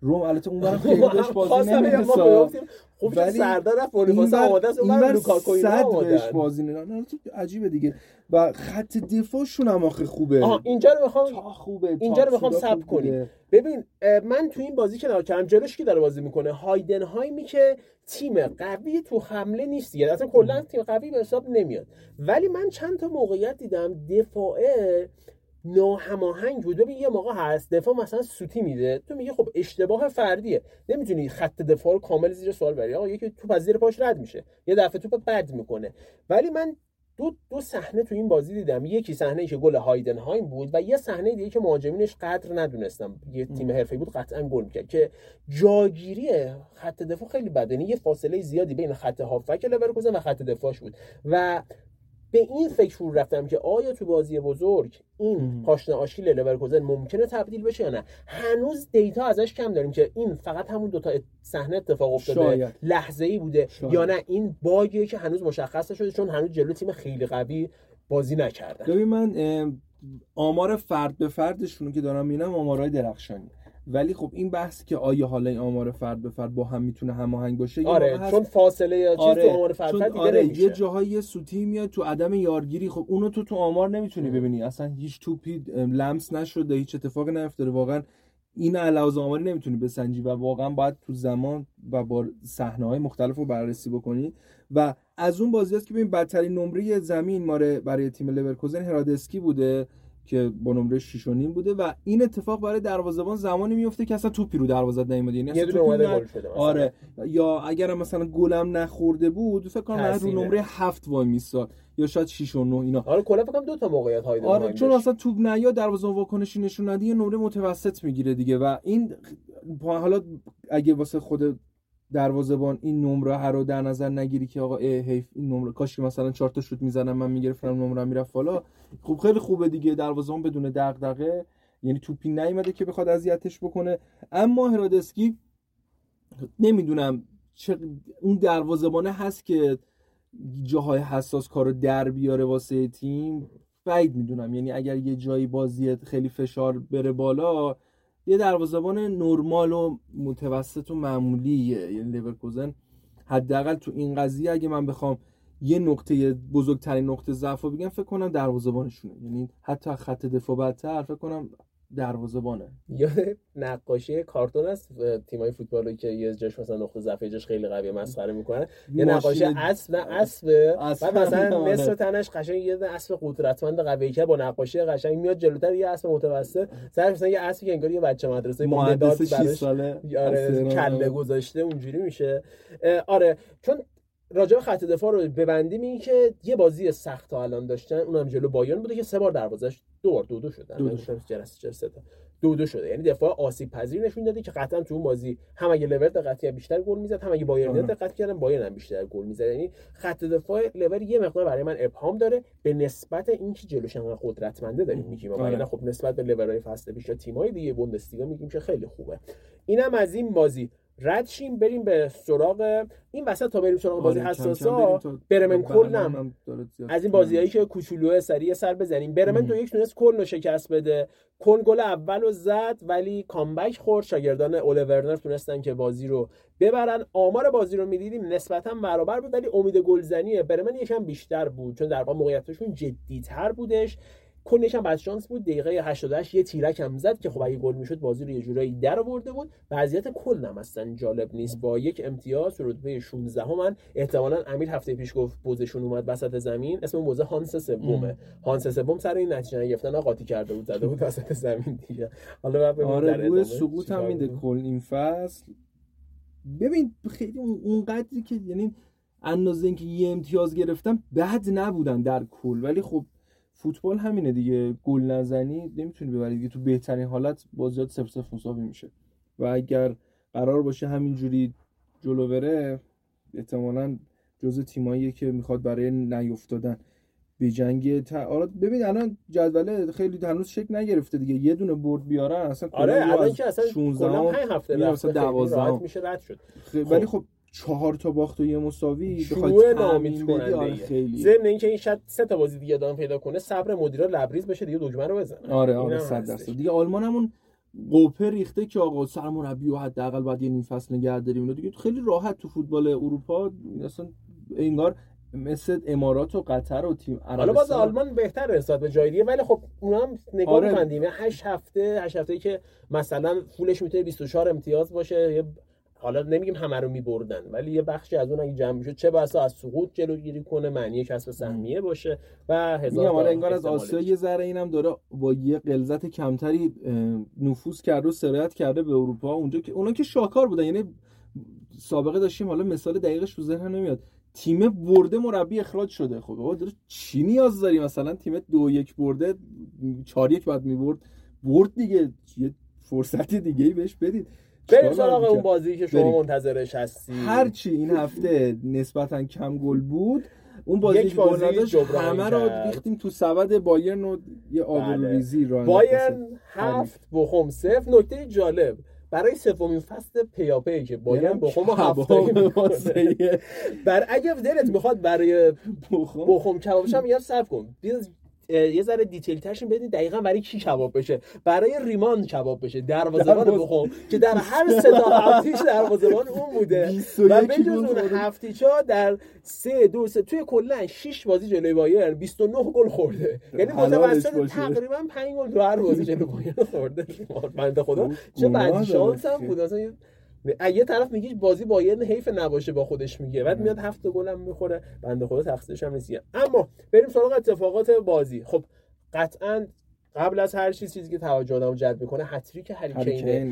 روم البته اون برم خیلی بهش بازی نمیده خوب سردار رفت بونیفاس آماده است اون لوکاکو اینا بهش بازی نه عجیبه دیگه. و خط دفاعشون هم آخه خوبه. آها اینجا رو می‌خوام خوبه اینجا رو می‌خوام سب کنیم. ببین من تو این بازی که کردم جلوش کی داره بازی می‌کنه؟ هایدن هایمی که تیم قوی تو حمله نیست دیگه. اصلا کلا تیم قوی به حساب نمیاد. ولی من چند تا موقعیت دیدم دفاعه ناهماهنگ بود. ببین یه موقع هست دفاع مثلا سوتی میده. تو میگه خب اشتباه فردیه. نمی‌تونی خط دفاع رو کامل زیر سوال بری. آقا یکی توپ از زیر پاش رد میشه. یه دفعه توپ بد می‌کنه. ولی من دو دو صحنه تو این بازی دیدم. یکی صحنه که گل هایدنهایم بود و یه صحنه دیگه که مهاجمینش قدر ندونستم. یه تیم حرفه‌ای بود قطعا گل می‌کرد. که جاگیری خط دفاع خیلی یعنی یه فاصله زیادی بین خط هافک لورکوزن و خط دفاعش بود. و به این فکر فرو رفتم که آیا تو بازی بزرگ این پاشنه آشیل لورکوزن ممکنه تبدیل بشه یا نه؟ هنوز دیتا ازش کم داریم که این فقط همون دوتا صحنه اتفاق افتاده. لحظه ای بوده. یا نه این باگیه که هنوز مشخص نشده چون هنوز جلو تیم خیلی قوی بازی نکردن. ببین من آمار فرد به فردشون که دارم می‌بینم آمارهای درخشانی. ولی خب این بحث که آیا حالا این آمار فرد به فرد با هم می‌تونه هماهنگ باشه آره چون فاصله یا چیز آره. تو آمار فرد, فرد آره. نمیشه یه جاهایی سوتی میاد تو عدم یارگیری خب اونو تو تو آمار نمی‌تونی ببینی اصلا هیچ توپی لمس نشده هیچ اتفاقی نیفتاده واقعا این علاوه آماری نمی‌تونی بسنجی و واقعا باید تو زمان و با صحنه های مختلف رو بررسی بکنی و از اون بازی است که ببین بدترین نمره زمین ماره برای تیم لورکوزن هرادسکی بوده که با نمره 6 نیم بوده و این اتفاق برای دروازه‌بان زمانی میفته که اصلا توپی رو دروازه نیومده. یعنی اصلا توپی گل شده آره. یا اگر مثلا گلم نخورده بود فکر کنم رو نمره 7 وای میساد. یا شاید 6 و 9 اینا. آره کلا فکر کنم دو تا موقعیت های آره چون اصلا توپ نیا دروازه واکنشی نشون ندی نمره متوسط می‌گیره دیگه و این حالا اگه واسه خود دروازه‌بان این نمره رو در نظر نگیری که آقا حیف این نمره کاش که مثلا 4 تا شوت می‌زنم من می‌گرفتم نمره می‌رفت بالا. خب خیلی خوبه دیگه دروازه‌بان بدون دغدغه. یعنی توپی نیومده که بخواد اذیتش بکنه. اما هرادسکی نمی‌دونم چه اون دروازه‌بانه هست که جاهای حساس کارو در بیاره واسه تیم؟ بعید می‌دونم. یعنی اگر یه جایی بازی خیلی فشار بره بالا یه دروازه‌بان نرمال و متوسط و معمولیه. یعنی لیورکوزن حداقل تو این قضیه اگه من بخوام یه نقطه بزرگترین نقطه ضعف رو بگم فکر کنم دروازه‌بانشونه. یعنی حتی خط دفاع بدتر فکر کنم دروازه‌بانه. یا نقاشی کارتون است تیمای فوتبالی که یه جاش مثلا نقطه ضعف جاش خیلی قویه مسخره می‌کنن. یه نقاشی اسب نه اسب. بعد مثلا نصف تنش قشنگ یه اسب قدرتمند قوی که با نقاشی قشنگ میاد جلوتر یه اسب متوسط. سر مثلا یه اسبی که انگار یه بچه مدرسه مهندس 6 ساله آره کله گذاشته اونجوری میشه. آره چون راجع به خط دفاع رو ببندیم این که یه بازی سخت تا الان داشتن. اونم جلو بایرن بوده که سه بار دروازش دو بار دو دو شده دو دو. جرس جرس دو دو شده. یعنی دفاع آسیب پذیر نشون داده که قطعا تو اون بازی هم اگه لور دقتی بیشتر گل می‌زد هم اگه بایرن دقت کردن بایرن هم بیشتر گل می‌زد. یعنی خط دفاع لور یه مقدار برای من ابهام داره به نسبت اینکه جلوش انقدر قدرتمنده داریم میگیم. آره. خب نسبت به لورهای فصل پیش تیمای دیگه بوندسلیگا میگیم که خیلی خوبه. اینم از این بازی. رد شیم بریم به سراغ این وسط تا بریم سراغ بازی آره، حساسا. برمن داره زیاد از این بازیایی که کوچولو سریع سر بزنیم. برمن. تو یک تونست کلن رو شکست بده. کلن گل اول رو زد ولی کامبک خورد. شاگردان اوله ورنر تونستن که بازی رو ببرن. آمار بازی رو می‌دیدیم نسبتا برابر بود ولی امید گلزنی برمن یکم بیشتر بود چون در واقع موقعیتشون جدیتر بودش. کلش هم بعد شانس بود. دقیقه 88 یه تیرک هم زد که خب اگه گل می‌شد بازی رو یه جورایی در آورده بود. وضعیت کل هم اصلا جالب نیست. با یک امتیاز تو رتبه 16 هم من احتمالا امیر هفته پیش گفت بوزشون اومد وسط زمین. اسم بوزه هانس سومه. هانس سوم سر این نتیجه نگرفتن قاطی کرده بود زده بود وسط زمین دیگه. حالا بعد آره سقوط هم میده. کل این فصل. ببین خیلی اون- اونقدری که یعنی اندازه اینکه یه امتیاز گرفتم بد نبودن در کل. ولی خب فوتبال همینه دیگه. گل نزنی نمی‌تونی ببری دیگه. تو بهترین حالت بازیات صفر صفر مساوی میشه. و اگر قرار باشه همینجوری جلو بره احتمالا جزء تیماییه که می‌خواد برای نیفتادن. به جنگ تا... آره ببین الان جدوله خیلی هنوز شکل نگرفته دیگه. یه دونه برد بیارن اصلا آره الان که اصلا 16 کلا هم 5 هفته میره رفته مثلا خیلی 12 راحت هم. میشه رد شد. خیلی ولی خب چهار تا باخت و یه مساوی بخوای ناامید تامین بدی آره کننده خیلی. ضمن اینکه این شاید سه تا بازی دیگه ادامه پیدا کنه صبر مدیرا لبریز بشه دیگه دکمه رو بزنه. آره آره اینم 100 هستش. درصد دیگه آلمان همون قوپه ریخته که آقا سرمربی و حداقل باید یه نیم فصل نگه داریم اینا دیگه. خیلی راحت تو فوتبال اروپا اصلا انگار مثل امارات و قطر و تیم حالا باز عربستان. آلمان بهتر نسبت به جای دیگه ولی خب اونا هم نگاه آره. کنیم 8 هفته 8 هفته که مثلا فولش می‌تونه 24 امتیاز باشه یه حالا نمیگیم همه رو میبردن ولی یه بخشی از اون اگه جمع می‌شد چه بسا از سقوط جلوگیری کنه معنی کسب سهمیه باشه و هزار میگم انگار از آسیا. یه ذره اینم داره با یه غلظت کمتری نفوذ کرده و سرایت کرده به اروپا. اونجا که اونا که شاکار بودن یعنی سابقه داشتیم حالا مثال دقیقش تو ذهنم نمیاد. تیم برده مربی اخراج شده. خب داره چی نیاز داری؟ مثلا تیم دو یک برده چهار یک بعد می‌برد. برد دیگه یه فرصت دیگه ای بهش بدید. بریم سراغ اون؟ بازی که شما بریم. منتظرش هستی هرچی این هفته نسبتا کم گل بود اون بازی یک بازی نداشت همه رو کرد. ریختیم تو سبد بایرن و یه بله. آبروریزی را بایرن هفت بخوم صفر نکته جالب برای سومین فصل پیاپی که بایرن بخوم هفتایی می‌کنه بر اگه دلت می‌خواد برای بخوم کبابش هم میگم صرف کن یه ذره دیتیل ترشون بدین دقیقا برای کی کباب بشه؟ برای ریمان کباب بشه. دروازه‌بان بخوام که در هر سه تا هفتیش دروازه‌بان اون بوده. و بجز اون هفتیچا در سه دو سه توی کلا 6 بازی جلوی بایر 29 گل خورده. یعنی متوسط تقریبا 5 گل تو هر بازی جلوی بایر خورده. بنده خدا چه بعد شانس هم بود. اصلا یه طرف میگی بازی باید حیف نباشه با خودش میگه. بعد میاد هفت گل هم می‌خوره بنده خدا تقصیرش هم نیست. اما بریم سراغ اتفاقات بازی. خب قطعا قبل از هر چیز چیزی که توجه آدمو جلب می‌کنه هتریک هری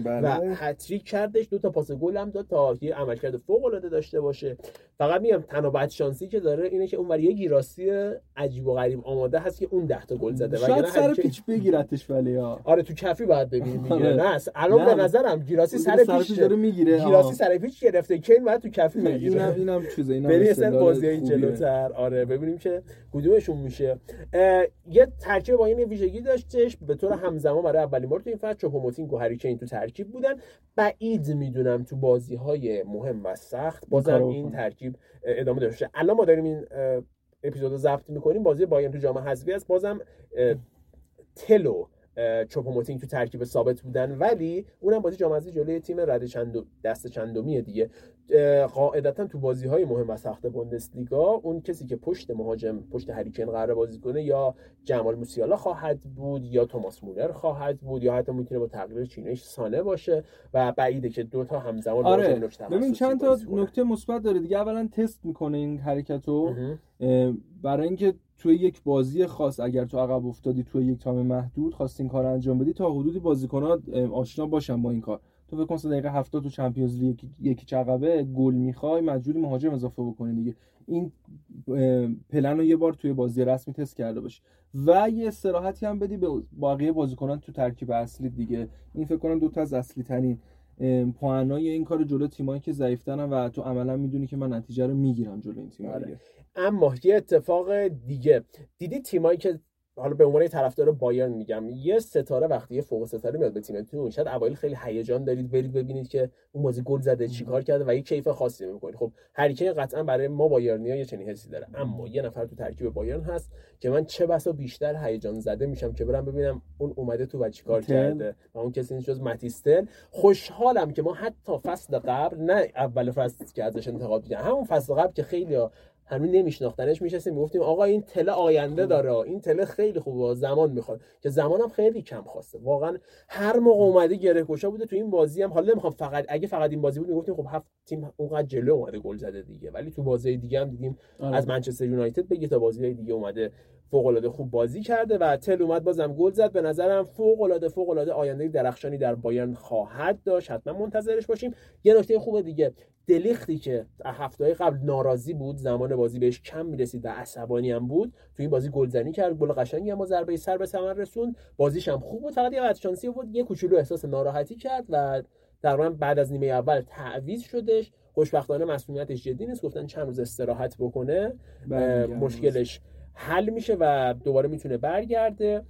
و. هتریک کردش دو تا پاس گل هم داد تا یه عملکرد فوق العاده داشته باشه. فقط میگم تنها بد شانسی که داره اینه که اون یه گیراسی عجیب و غریب آماده هست که اون 10 تا گل زده. شاید سر پیچ بگیرتش ولی ها آره تو کفی باید ببینیم می‌گیره نه الان به نظرم گیراسی سر پیچ داره می‌گیره. گیراسی سر پیچ گرفته. کین بعد تو کفی می‌گیره اینم اینم چیزه اینم بریم بازی جلوتر. آره ببینیم که کدومشون میشه. یه ترکیب با این ویژگی داشتش به طور همزمان برای اولین بار تو این فصل چوپوموتینگ و هری کین تو ترکیب بودن. بعید می‌دونم تو بازی های مهم و سخت بازم این ترکیب ادامه داشته الان ما داریم این اپیزودو ضبط می‌کنیم. بازی بایرن تو جام حذفی است. بازم تلو چوپوموتینگ تو ترکیب ثابت بودن. ولی اونم بازی جام حذفی جلوی تیم رد چند دست چندمیه دیگه. قاعدتا تو بازی های مهم و سخت بوندسلیگا اون کسی که پشت مهاجم پشت هریکن قرار بازی کنه یا جمال موسیالا خواهد بود یا توماس مولر خواهد بود یا حتی می‌تونه با تغییر چینش سانه باشه و بعیده که دو تا همزمان آره. ببین چند تا نکته مثبت داره. دیگه اولا تست می‌کنه این حرکتو. برای اینکه توی یک بازی خاص اگر تو عقب افتادی توی یک time محدود خواستین کار انجام بدی تا حدودی بازیکن‌ها آشنا باشن با این کار. تو فکر کن دقیقه 70 تو Champions League یکی عقبه گل می‌خوای مجبوری مهاجم اضافه بکنی دیگه. این پلن رو یه بار توی بازی رسمی تست کرده باش و یه استراحتی هم بدی به باقی بازیکنان تو ترکیب اصلی دیگه. این فکر کنم دو تا از اصلی ترین پوانای این کار جلو تیمایی که ضعیفترن و تو عملا می‌دونی که من نتیجه رو می‌گیرم جلو این تیم آره. اما یه اتفاق دیگه دیدی تیمایی که حالا به عنوان طرفدار بایرن میگم یه ستاره وقتی یه فوق ستاره میاد به تیمتون شاید اوایل خیلی هیجان دارید برید ببینید که اون بازی گل زده چیکار کرده و یه کیف خاصی می‌کنید. خب هریکین قطعا برای ما بایرنیا یه چنین حسی داره. اما یه نفر تو ترکیب بایرن هست که من چه بسا بیشتر هیجان زده میشم که برم ببینم اون اومده تو و چیکار کرده و اون کسی نیست جز ماتیستل خوشحالم که ما حتی فصل قبل نه اول فصل که ازش انتقاد همون فصل قبل که خیلی هنوز نمیشناختنش میشستیم می‌گفتیم آقا این تله آینده داره. این تله خیلی خوبه زمان می‌خواد. که زمانم خیلی کم خواسته. واقعا هر موقع اومده گره کشا بوده تو این بازی هم. حالا نمی‌خوام فقط اگه فقط این بازی بود می‌گفتیم خب هفت تیم اونقدر جلو اومده گل زده دیگه. ولی تو بازی دیگه هم دیدیم آره. از منچستر یونایتد بگی تا بازی دیگه اومده فوق العاده خوب بازی کرده و تل اومد بازم گل زد. به نظرم فوق العاده فوق العاده آینده درخشانی در بایرن خواهد داشت. حتما منتظرش باشیم. یه نکته خوب دیگه دلیختی که هفته قبل ناراضی بود زمان بازی بهش کم می‌رسید و عصبانی هم بود تو این بازی گلزنی کرد گل قشنگی اما ضربه سر به ثمر رسوند. بازیش هم خوب بود فقط یه شانسی بود یه کوچولو احساس ناراحتی کرد و در بعد از نیمه اول تعویض شدش. خوشبختانه مسئولیتش جدی نیست گفتن چند روز استراحت بکنه مشکلش حل میشه و دوباره می‌تونه برگرده.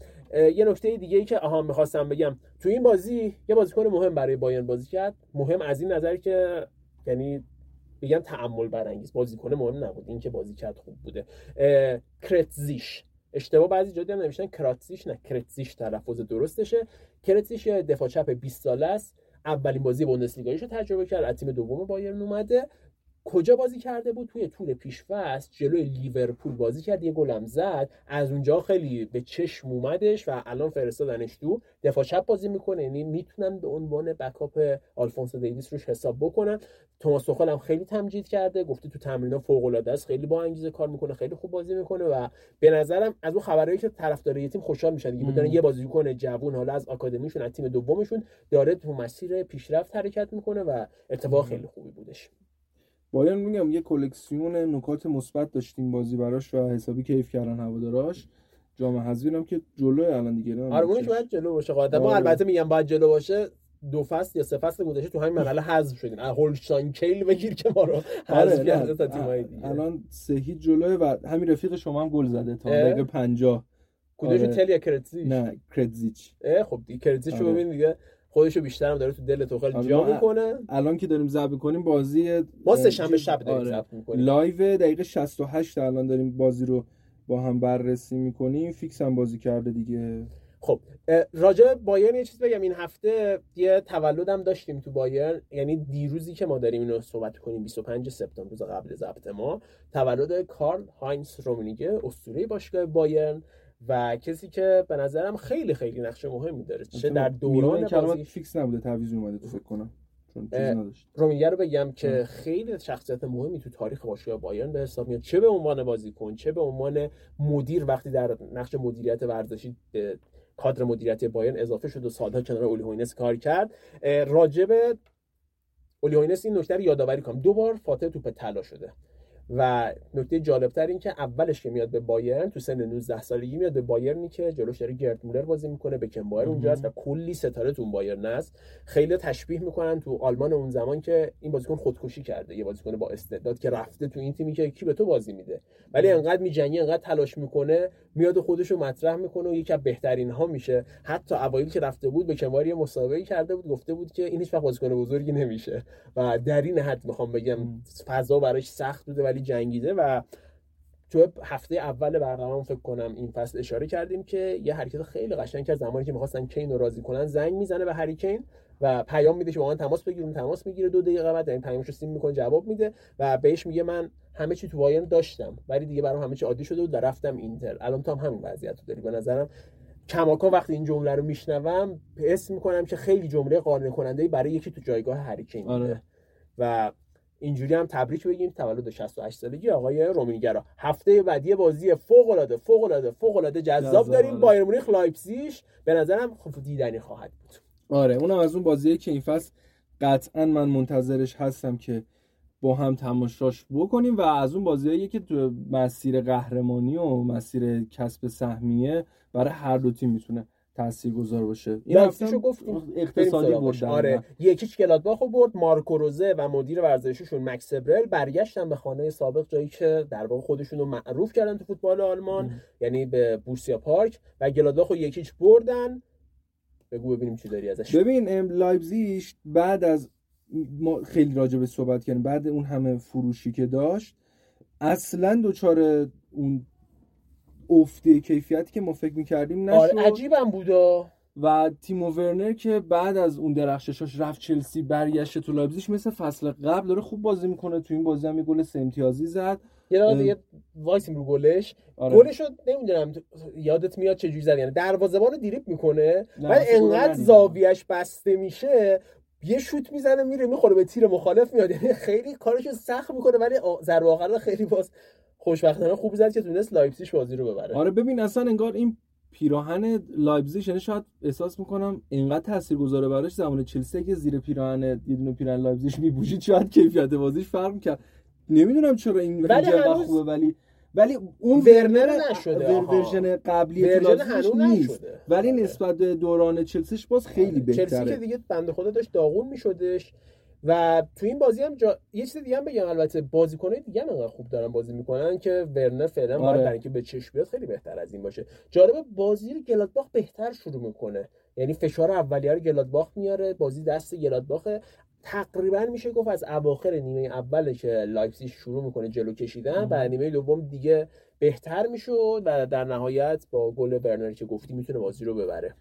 یه نکته دیگه ای که آها می‌خواستم بگم. تو این بازی یه بازیکن مهم برای بایرن بازی کرد. مهم از این نظر که یعنی بگم تعمل برانگیز. بازیکن مهم نبود. این که بازی کرد خوب بوده. کرتزیش. اشتباه بعضی جدی هم نمیشن کراتزیش نه کرتزیش تلفظ درستشه. کرتزیش دفاع چپ 20 ساله است. اولین بازی بوندسلیگایش رو تجربه کرد. از تیم دوم بایرن اومده. کجا بازی کرده بود؟ توی طول پیشفصل جلوی لیورپول بازی کرد یه گلم زد. از اونجا خیلی به چشم اومدش و الان فرستادنش تو. دفاع چپ بازی می‌کنه یعنی می‌تونن به عنوان بکاپ آلفونسو دیویس روش حساب بکنن. توماس توخل هم خیلی تمجید کرده گفته تو تمرین‌ها فوق العاده است خیلی با انگیزه کار می‌کنه خیلی خوب بازی می‌کنه و به نظرم از اون خبرایی که طرفدار یه تیم خوشحال میشن دیگه. می‌دونن یه بازیکن جوون حالا از آکادمیشون از تیم دومشون داره تو مسیر پیشرفت حرکت می‌کنه و اتفاق خیلی خوبی بودش. باید میگم یه کلکسیون نکات مثبت داشتیم بازی براش و حسابی کیف کردن هواداراش. جام حذفی هم که جلو الان دیگه آره باید جلو باشه. قاعدتا ما آره. البته میگم باید جلو باشه. دو فصل یا سه فصل گذشته تو همین مرحله حذف شدیم. هولشتاین کیل بگیر که ما رو آره، حذف کرده تا تیمای دیگه. الان سه هیچ جلوه و همین رفیق شما هم گل زده تا دقیقه 50 کدومشون آره. تل یا کرتزیگ؟ نه کرتزیگ. خب دی کرتزیگ رو ببین دیگه. خودشو بیشتر هم داره تو دل تو خیلی جا می‌کنه. الان که داریم ضبط کنیم بازی ما سه شنبه شب داریم آره. ضبط می‌کنیم. live دقیقه 68 الان داریم بازی رو با هم بررسی می‌کنیم. fix هم بازی کرده دیگه. خب راجع بایرن یه چیز بگم. این هفته یه تولدم داشتیم تو بایرن. یعنی دیروزی که ما داریم اینو صحبت کنیم 25 سپتامبر روز قبل ضبط ما تولد کارل هاینز رومنیگه اسطوره باشگاه بایرن. و کسی که به نظرم خیلی خیلی نقش مهمی داره. چه در دوران بازی fix نبوده تعویض اومده تو فکر کنم. رومنیگه رو بگم که خیلی شخصیت مهمی تو تاریخ باشگاه بایرن به حساب میاد. چه به عنوان بازیکن چه به عنوان مدیر وقتی در نقش مدیریت ورزشی کادر مدیریتی بایرن اضافه شد و سالها کنار اولی هوینس کار کرد راجب اولی هوینس این نکته رو یادآوری کنم. دو بار فاتح توپ طلا شده. و نکته جالبتر این که اولش که میاد به بایرن تو سن 19 سالگی میاد به بایرنی که جلوش داره گرد مولر بازی می‌کنه بکن‌باوئر اونجا هست و کلی ستاره تو بایرن است خیلی تشبیه می‌کنن تو آلمان اون زمان که این بازیکن خودکشی کرده یه بازیکن با استعداد که رفته تو این تیمی که کی به تو بازی میده. ولی انقدر میجنگه انقدر تلاش می‌کنه میاد خودش رو مطرح می‌کنه و یکی از بهترین ها میشه. حتی اوایل که رفته بود به کنواری مسابقه کرده بود گفته بود که این هیچ وقت بازیکن بزرگی نمیشه. و در این حد می‌خوام بگم فضا براش سخت بوده ولی جنگیده و تو هفته اول برنامه فکر کنم این فصل اشاره کردیم که یه حرکت خیلی قشنگ که زمانی که می‌خواستن کین رو راضی کنن زنگ می‌زنه به هری کین و پیام میده که با من تماس بگیریم تماس می‌گیره دو دقیقه بعد این پیامش رو سیم می‌کنه جواب میده و بهش میگه من همه چی تو بایرن داشتم ولی دیگه برام همه چی عادی شده و رفتم اینتر. الان تو هم همین وضعیت رو داری. به نظرم کماکان وقتی این جمله رو میشنوم حس می‌کنم که خیلی جمله قانع کننده برای یکی تو جایگاه هری کین آره. و اینجوری هم تبریک بگیم تولد 68 سالگی آقای رومنیگه. هفته بعدی بازی فوق العاده فوق العاده فوق العاده جذاب داریم. بایرن مونیخ لایپزیگ. به نظرم خوب دیدنی خواهد بود. آره اونم از اون بازیه که این فصل قطعا من منتظرش هستم که با هم تماشاش بکنیم و از اون بازیایی که تو مسیر قهرمانی و مسیر کسب سهمیه برای هر دو تیم می‌تونه تاثیرگذار باشه. این هفتهشو گفتیم اقتصادی بود آره یکیش گلادباخو برد مارکو روزه و مدیر ورزشیشون مکس سبرل برگشتن به خانه سابق جایی که در واقع خودشون رو معروف کردن تو فوتبال آلمان یعنی به بورسیا پارک و گلادباخو یکیش بردن. بگو ببینیم چی داری ازش. ببین لایپزیگ بعد از ما خیلی راجع به صحبت کردیم بعد اون همه فروشی که داشت اصلا دچار اون افته کیفیتی که ما فکر می‌کردیم نشد. آره عجیبم بودا. و تیمو ورنر که بعد از اون درخششاش رفت چلسی برگشت تو لایپزیگ مثل فصل قبل داره خوب بازی می‌کنه. تو این بازی هم یه گل سه امتیازی زد. یه دقیقه دیگه وایسیم رو گلش. آره. گلش رو نمی‌دونم یادت میاد چه جوری زد. یعنی دروازه‌بان رو دریبل می‌کنه ولی انقدر زاویه‌اش بسته میشه یه شوت می‌زنه میره می‌خوره به تیر مخالف میاد. یعنی خیلی کارش سخت می‌کنه ولی ضربه آخر خیلی باز خوشبختانه خوب زد که تونست لایپزیگ بازی رو ببره. آره ببین اصلا انگار این پیراهن لایپزیگ یعنی شاید احساس می‌کنم اینقدر تاثیرگذاره براش زمان چلسی که زیر پیراهن یه دونه پیراهن لایپزیگ میپوشید شاید کیفیت بازیش فرق کرد نمی‌دونم چرا این ولی هنوز... خوبه ولی ولی اون ورنر نشده version قبلی version نیست. ولی نسبت به دوران چلسیش باز خیلی بهتره چلسی که دیگه بنده خدا داشت داغون میشدش. و تو این بازی هم جا... یه چیز دیگه هم بگم البته بازیکنای دیگه هم انقدر خوب دارن بازی می‌کنن که ورنر فعلا آره. برای اینکه به چشم بیاد خیلی بهتر از این باشه. جالب بازی رو گلادباخ بهتر شروع می‌کنه. یعنی فشار اولیه رو گلادباخ میاره بازی دست گلادباخ تقریبا میشه گفت از اواخر نیمه اوله که لایپزیگ شروع می‌کنه جلو کشیدن و نیمه دوم دیگه بهتر می‌شد و در نهایت با گل ورنر که گفتی می‌تونه بازی رو ببره.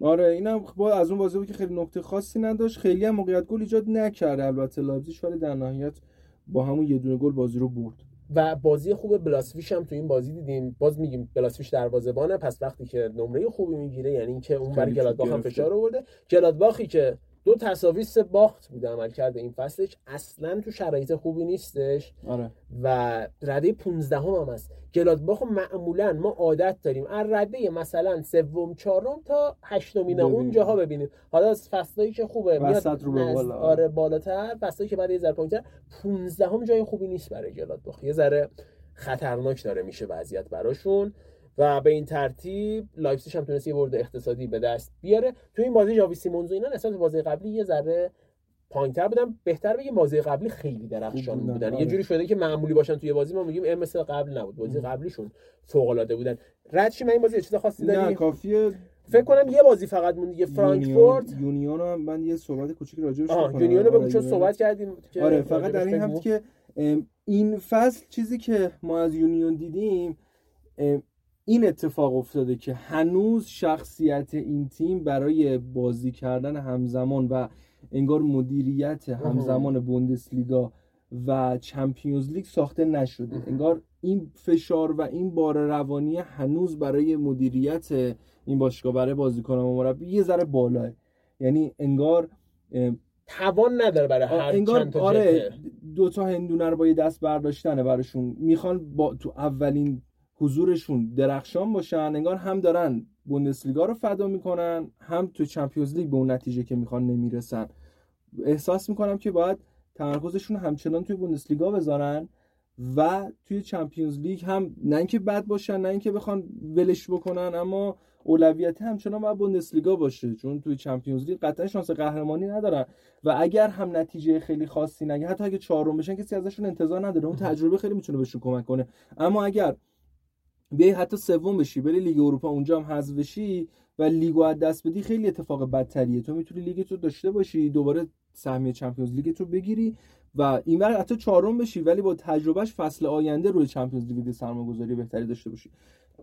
آره اینم با از اون بازی بود که خیلی نقطه خاصی نداشت. خیلی هم موقعیت گل ایجاد نکرد البته لایپزیگ ولی در نهایت با همون یه دونه گل بازی رو برد. و بازی خوب بلاسویش هم تو این بازی دیدیم. باز میگیم بلاسویش دروازه‌بانه. پس وقتی که نمره خوبی می‌گیره یعنی اینکه اون برای گلادباخ هم فشار آورده. گلادباخی که دو تساوی سه باخت بوده عمل کرده این فصلش. اصلا تو شرایط خوبی نیستش. آره. و رده 15 هم, هم هست گلادباخ معمولا ما عادت داریم. از رده مثلا سوم چهارم تا هشتم اون جاها ببینیم. حالا از فصلایی که خوبه میاد رو بالا. آره بالاتر. فصلایی که بعد یه ذره پایینتر. 15 هم جای خوبی نیست برای گلادباخ یه ذره خطرناک داره میشه وضعیت براشون. و به این ترتیب لایپزیگ هم تونست یه برد اقتصادی به دست بیاره. تو این بازی ژاوی سیمونز و اینا نسبت بازی قبلی یه ذره پایینتر بودن. بهتر بگیم بازی قبلی خیلی درخشان بودن, یه جوری شده که معمولی باشن توی بازی. ما میگیم مثل قبل نبود. بازی قبلیشون فوق العاده بودن رد شیم از این بازی چیز خاصی داری نه کافیه. فکر کنم یه بازی فقط مونده یه فرانکفورت. یونیون هم من یه صحبت کوچیک راجعش کنم یونیون رو بگو چون آره، صحبت کردیم آره فقط در این هفته که این فصل چیزی که ما از یونیون دیدیم این اتفاق افتاده که هنوز شخصیت این تیم برای بازی کردن همزمان و انگار مدیریت همزمان بوندسلیگا و چمپیونز لیگ ساخته نشده. انگار این فشار و این بار روانی هنوز برای مدیریت این باشگاه برای بازیکن و مربی یه ذره بالاه. یعنی انگار توان نداره برای هر انگار چند تا آره دو تا هندونه رو با یه دست برداشتنه براشون. می‌خوان با تو اولین حضورشون درخشان باشن انگار هم دارن بوندسلیگا رو فدا می‌کنن هم تو چمپیونز لیگ به اون نتیجه که می‌خوان نمی‌رسن. احساس می‌کنم که باید تمرکزشون همچنان توی بوندسلیگا بذارن و توی چمپیونز لیگ هم نه اینکه بد باشن نه اینکه بخوان ولش بکنن اما اولویت همچنان باید بوندسلیگا باشه چون توی چمپیونز لیگ قطعا شانس قهرمانی ندارن. و اگر هم نتیجه خیلی خاصی نگه حتی اگه چهارم بشن کسی ازشون انتظار نداره اون تجربه خیلی می‌تونه بهشون کمک کنه. اما اگر بیای حتی سوم بشی بری لیگ اروپا اونجا هم حذف بشی و لیگو از دست بدی خیلی اتفاق بدتریه. تو می‌تونی لیگ تو داشته باشی دوباره سهمیه Champions League تو بگیری و اینور حتی چهارم بشی ولی با تجربهش فصل آینده روی Champions League سرمایه‌گذاری بهتری داشته باشی.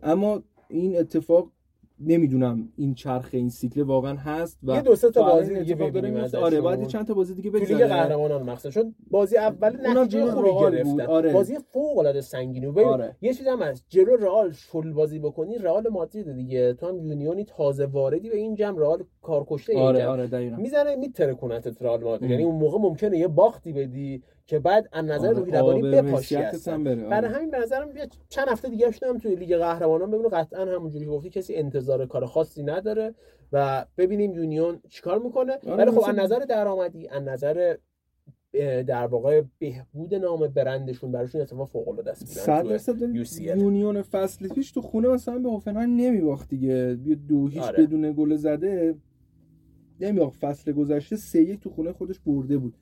اما این اتفاق نمی‌دونم این چرخ این سیکل واقعا هست و یه دو سه تا بازی دیگه ببینیم آره بعد چند تا بازی دیگه بزنه لیگ قهرمانان مخصوصا چون بازی اول نتیجه خوبی گرفتن. آره. بازی فوق العاده سنگینی و آره. یه چیز هم هست. جلو رئال شل بازی بکنی رئال مادرید دیگه. تو هم یونیونی تازه واردی به این جمع. رئال کارکشته آره این آره دقیقاً. می‌زنه میتره رئال مادرید. یعنی اون موقع ممکنه یه باختی بدی که بعد از نظر آره، روحی روانی بپاشی برای آره. همین به نظرم چند هفته دیگه هم توی لیگ قهرمانان. ببینیم قطعا همونجوری که گفتی کسی انتظار کار خاصی نداره و ببینیم یونیون چیکار می‌کنه. آره، ولی خب از نظر درآمدی از نظر در واقع بهبود نام برندشون براشون اتفاق فوق العاده است یونیون فصل پیش تو خونه مثلا به هوفنهایم نمیباخت دیگه. دو هیچ آره. بدون گل زده نمیباخت. فصل گذشته سه یک تو خونه خودش برده بود.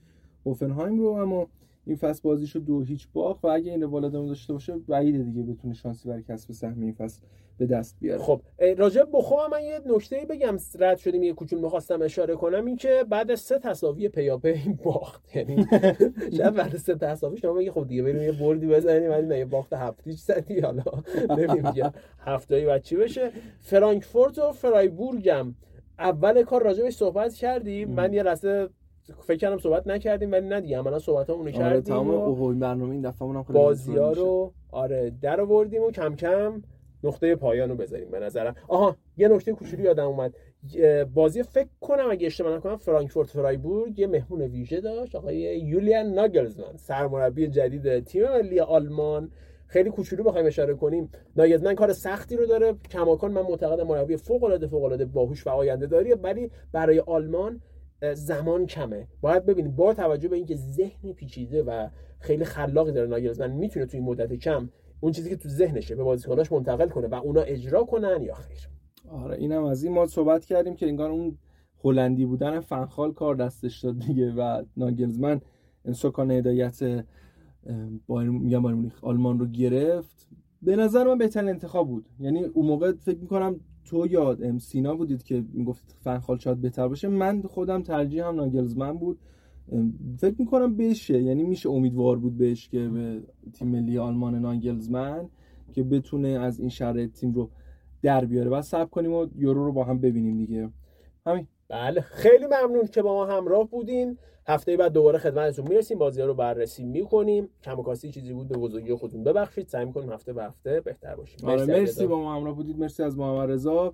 هوفنهایم رو اما این فصل بازیشو دو هیچ باخت و اگه این روال ادامه داشته باشه بعیده دیگه بتونه شانسی برای کسب سهم این فصل به دست بیاره. خب راجع بخو من یه نکته بگم. رد شدیم یه کوچول می‌خواستم اشاره کنم. این که بعد سه تساوی پیاپی باخت. یعنی شاید بعد سه تساوی شما بگی خب دیگه بریم یه بردی بزنیم ولی نه یه باخت هفتی زدی حالا نمیگم. هفتایی بعد چی بشه؟ فرانکفورت و فرایبورگ هم. اول کار راجع صحبت کردیم. من یه لحظه فکر کردم صحبت نکردیم ولی نه دیگه عملا صحبت همونو آره کردیم تمام اوه برنامه این دفعه هم بازی ها رو آره در آوردیم و کم کم نقطه پایان رو بذاریم به نظرم. آها یه نکته کوچولی یادم اومد. بازی فکر کنم اگه اشتباه نکنم فرانکفورت فرایبورگ یه مهمون ویژه داشت آقای یولیان ناگلزمن سرمربی جدید تیم ملی آلمان. خیلی کوچولو بخوایم اشاره کنیم. ناگلزمن کار سختی رو داره. کماکان من معتقدم مربی فوق العاده فوق العاده باهوش و آینده داریه ولی برای آلمان زمان کمه. باید ببینیم با توجه به اینکه ذهن پیچیده و خیلی خلاقی داره ناگلزمن می‌تونه توی مدت کم اون چیزی که تو ذهنشه به بازیکناش منتقل کنه و اونا اجرا کنن یا خیر. آره اینم از این. ما صحبت کردیم که انگار اون هلندی بودن فنخال کار دستش داد دیگه و ناگلزمن سکان هدایت بایر میگم آلمان رو گرفت. به نظر من بهترین انتخاب بود. یعنی اون موقع فکر می‌کنم تو یا سینا بودید که می‌گفت فنخال شاید بهتر باشه من خودم ترجیح هم ناگلزمن بود. فکر می‌کنم بشه یعنی میشه امیدوار بود بهش که به تیم ملی آلمان ناگلزمن که بتونه از این شرایط تیم رو در بیاره. و سب کنیم و یورو رو با هم ببینیم دیگه. همین. بله خیلی ممنون که با ما همراه بودین. هفته بعد دوباره خدمتتون می‌رسیم بازی ها رو بررسی می‌کنیم. کم کاسی چیزی بود به بزرگی خودتون ببخشید. سعی می‌کنیم هفته به هفته بهتر باشیم. آره مرسی, با ما همراه بودید. مرسی از محمد رضا.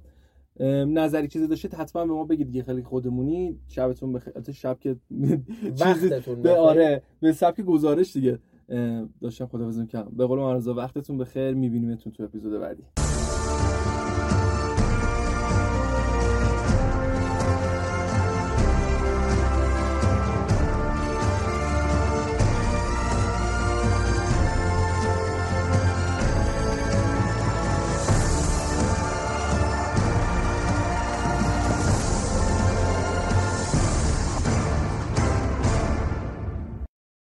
نظری چیزی داشتید حتما به ما بگید دیگه. خیلی خودمونی. شبتون بخیر شب که وقتتون به آره به سبک گزارش دیگه. داشتم خدا بزنم که به قول محمد رضا وقتتون بخیر. میبینیمتون تو اپیزود بعدی.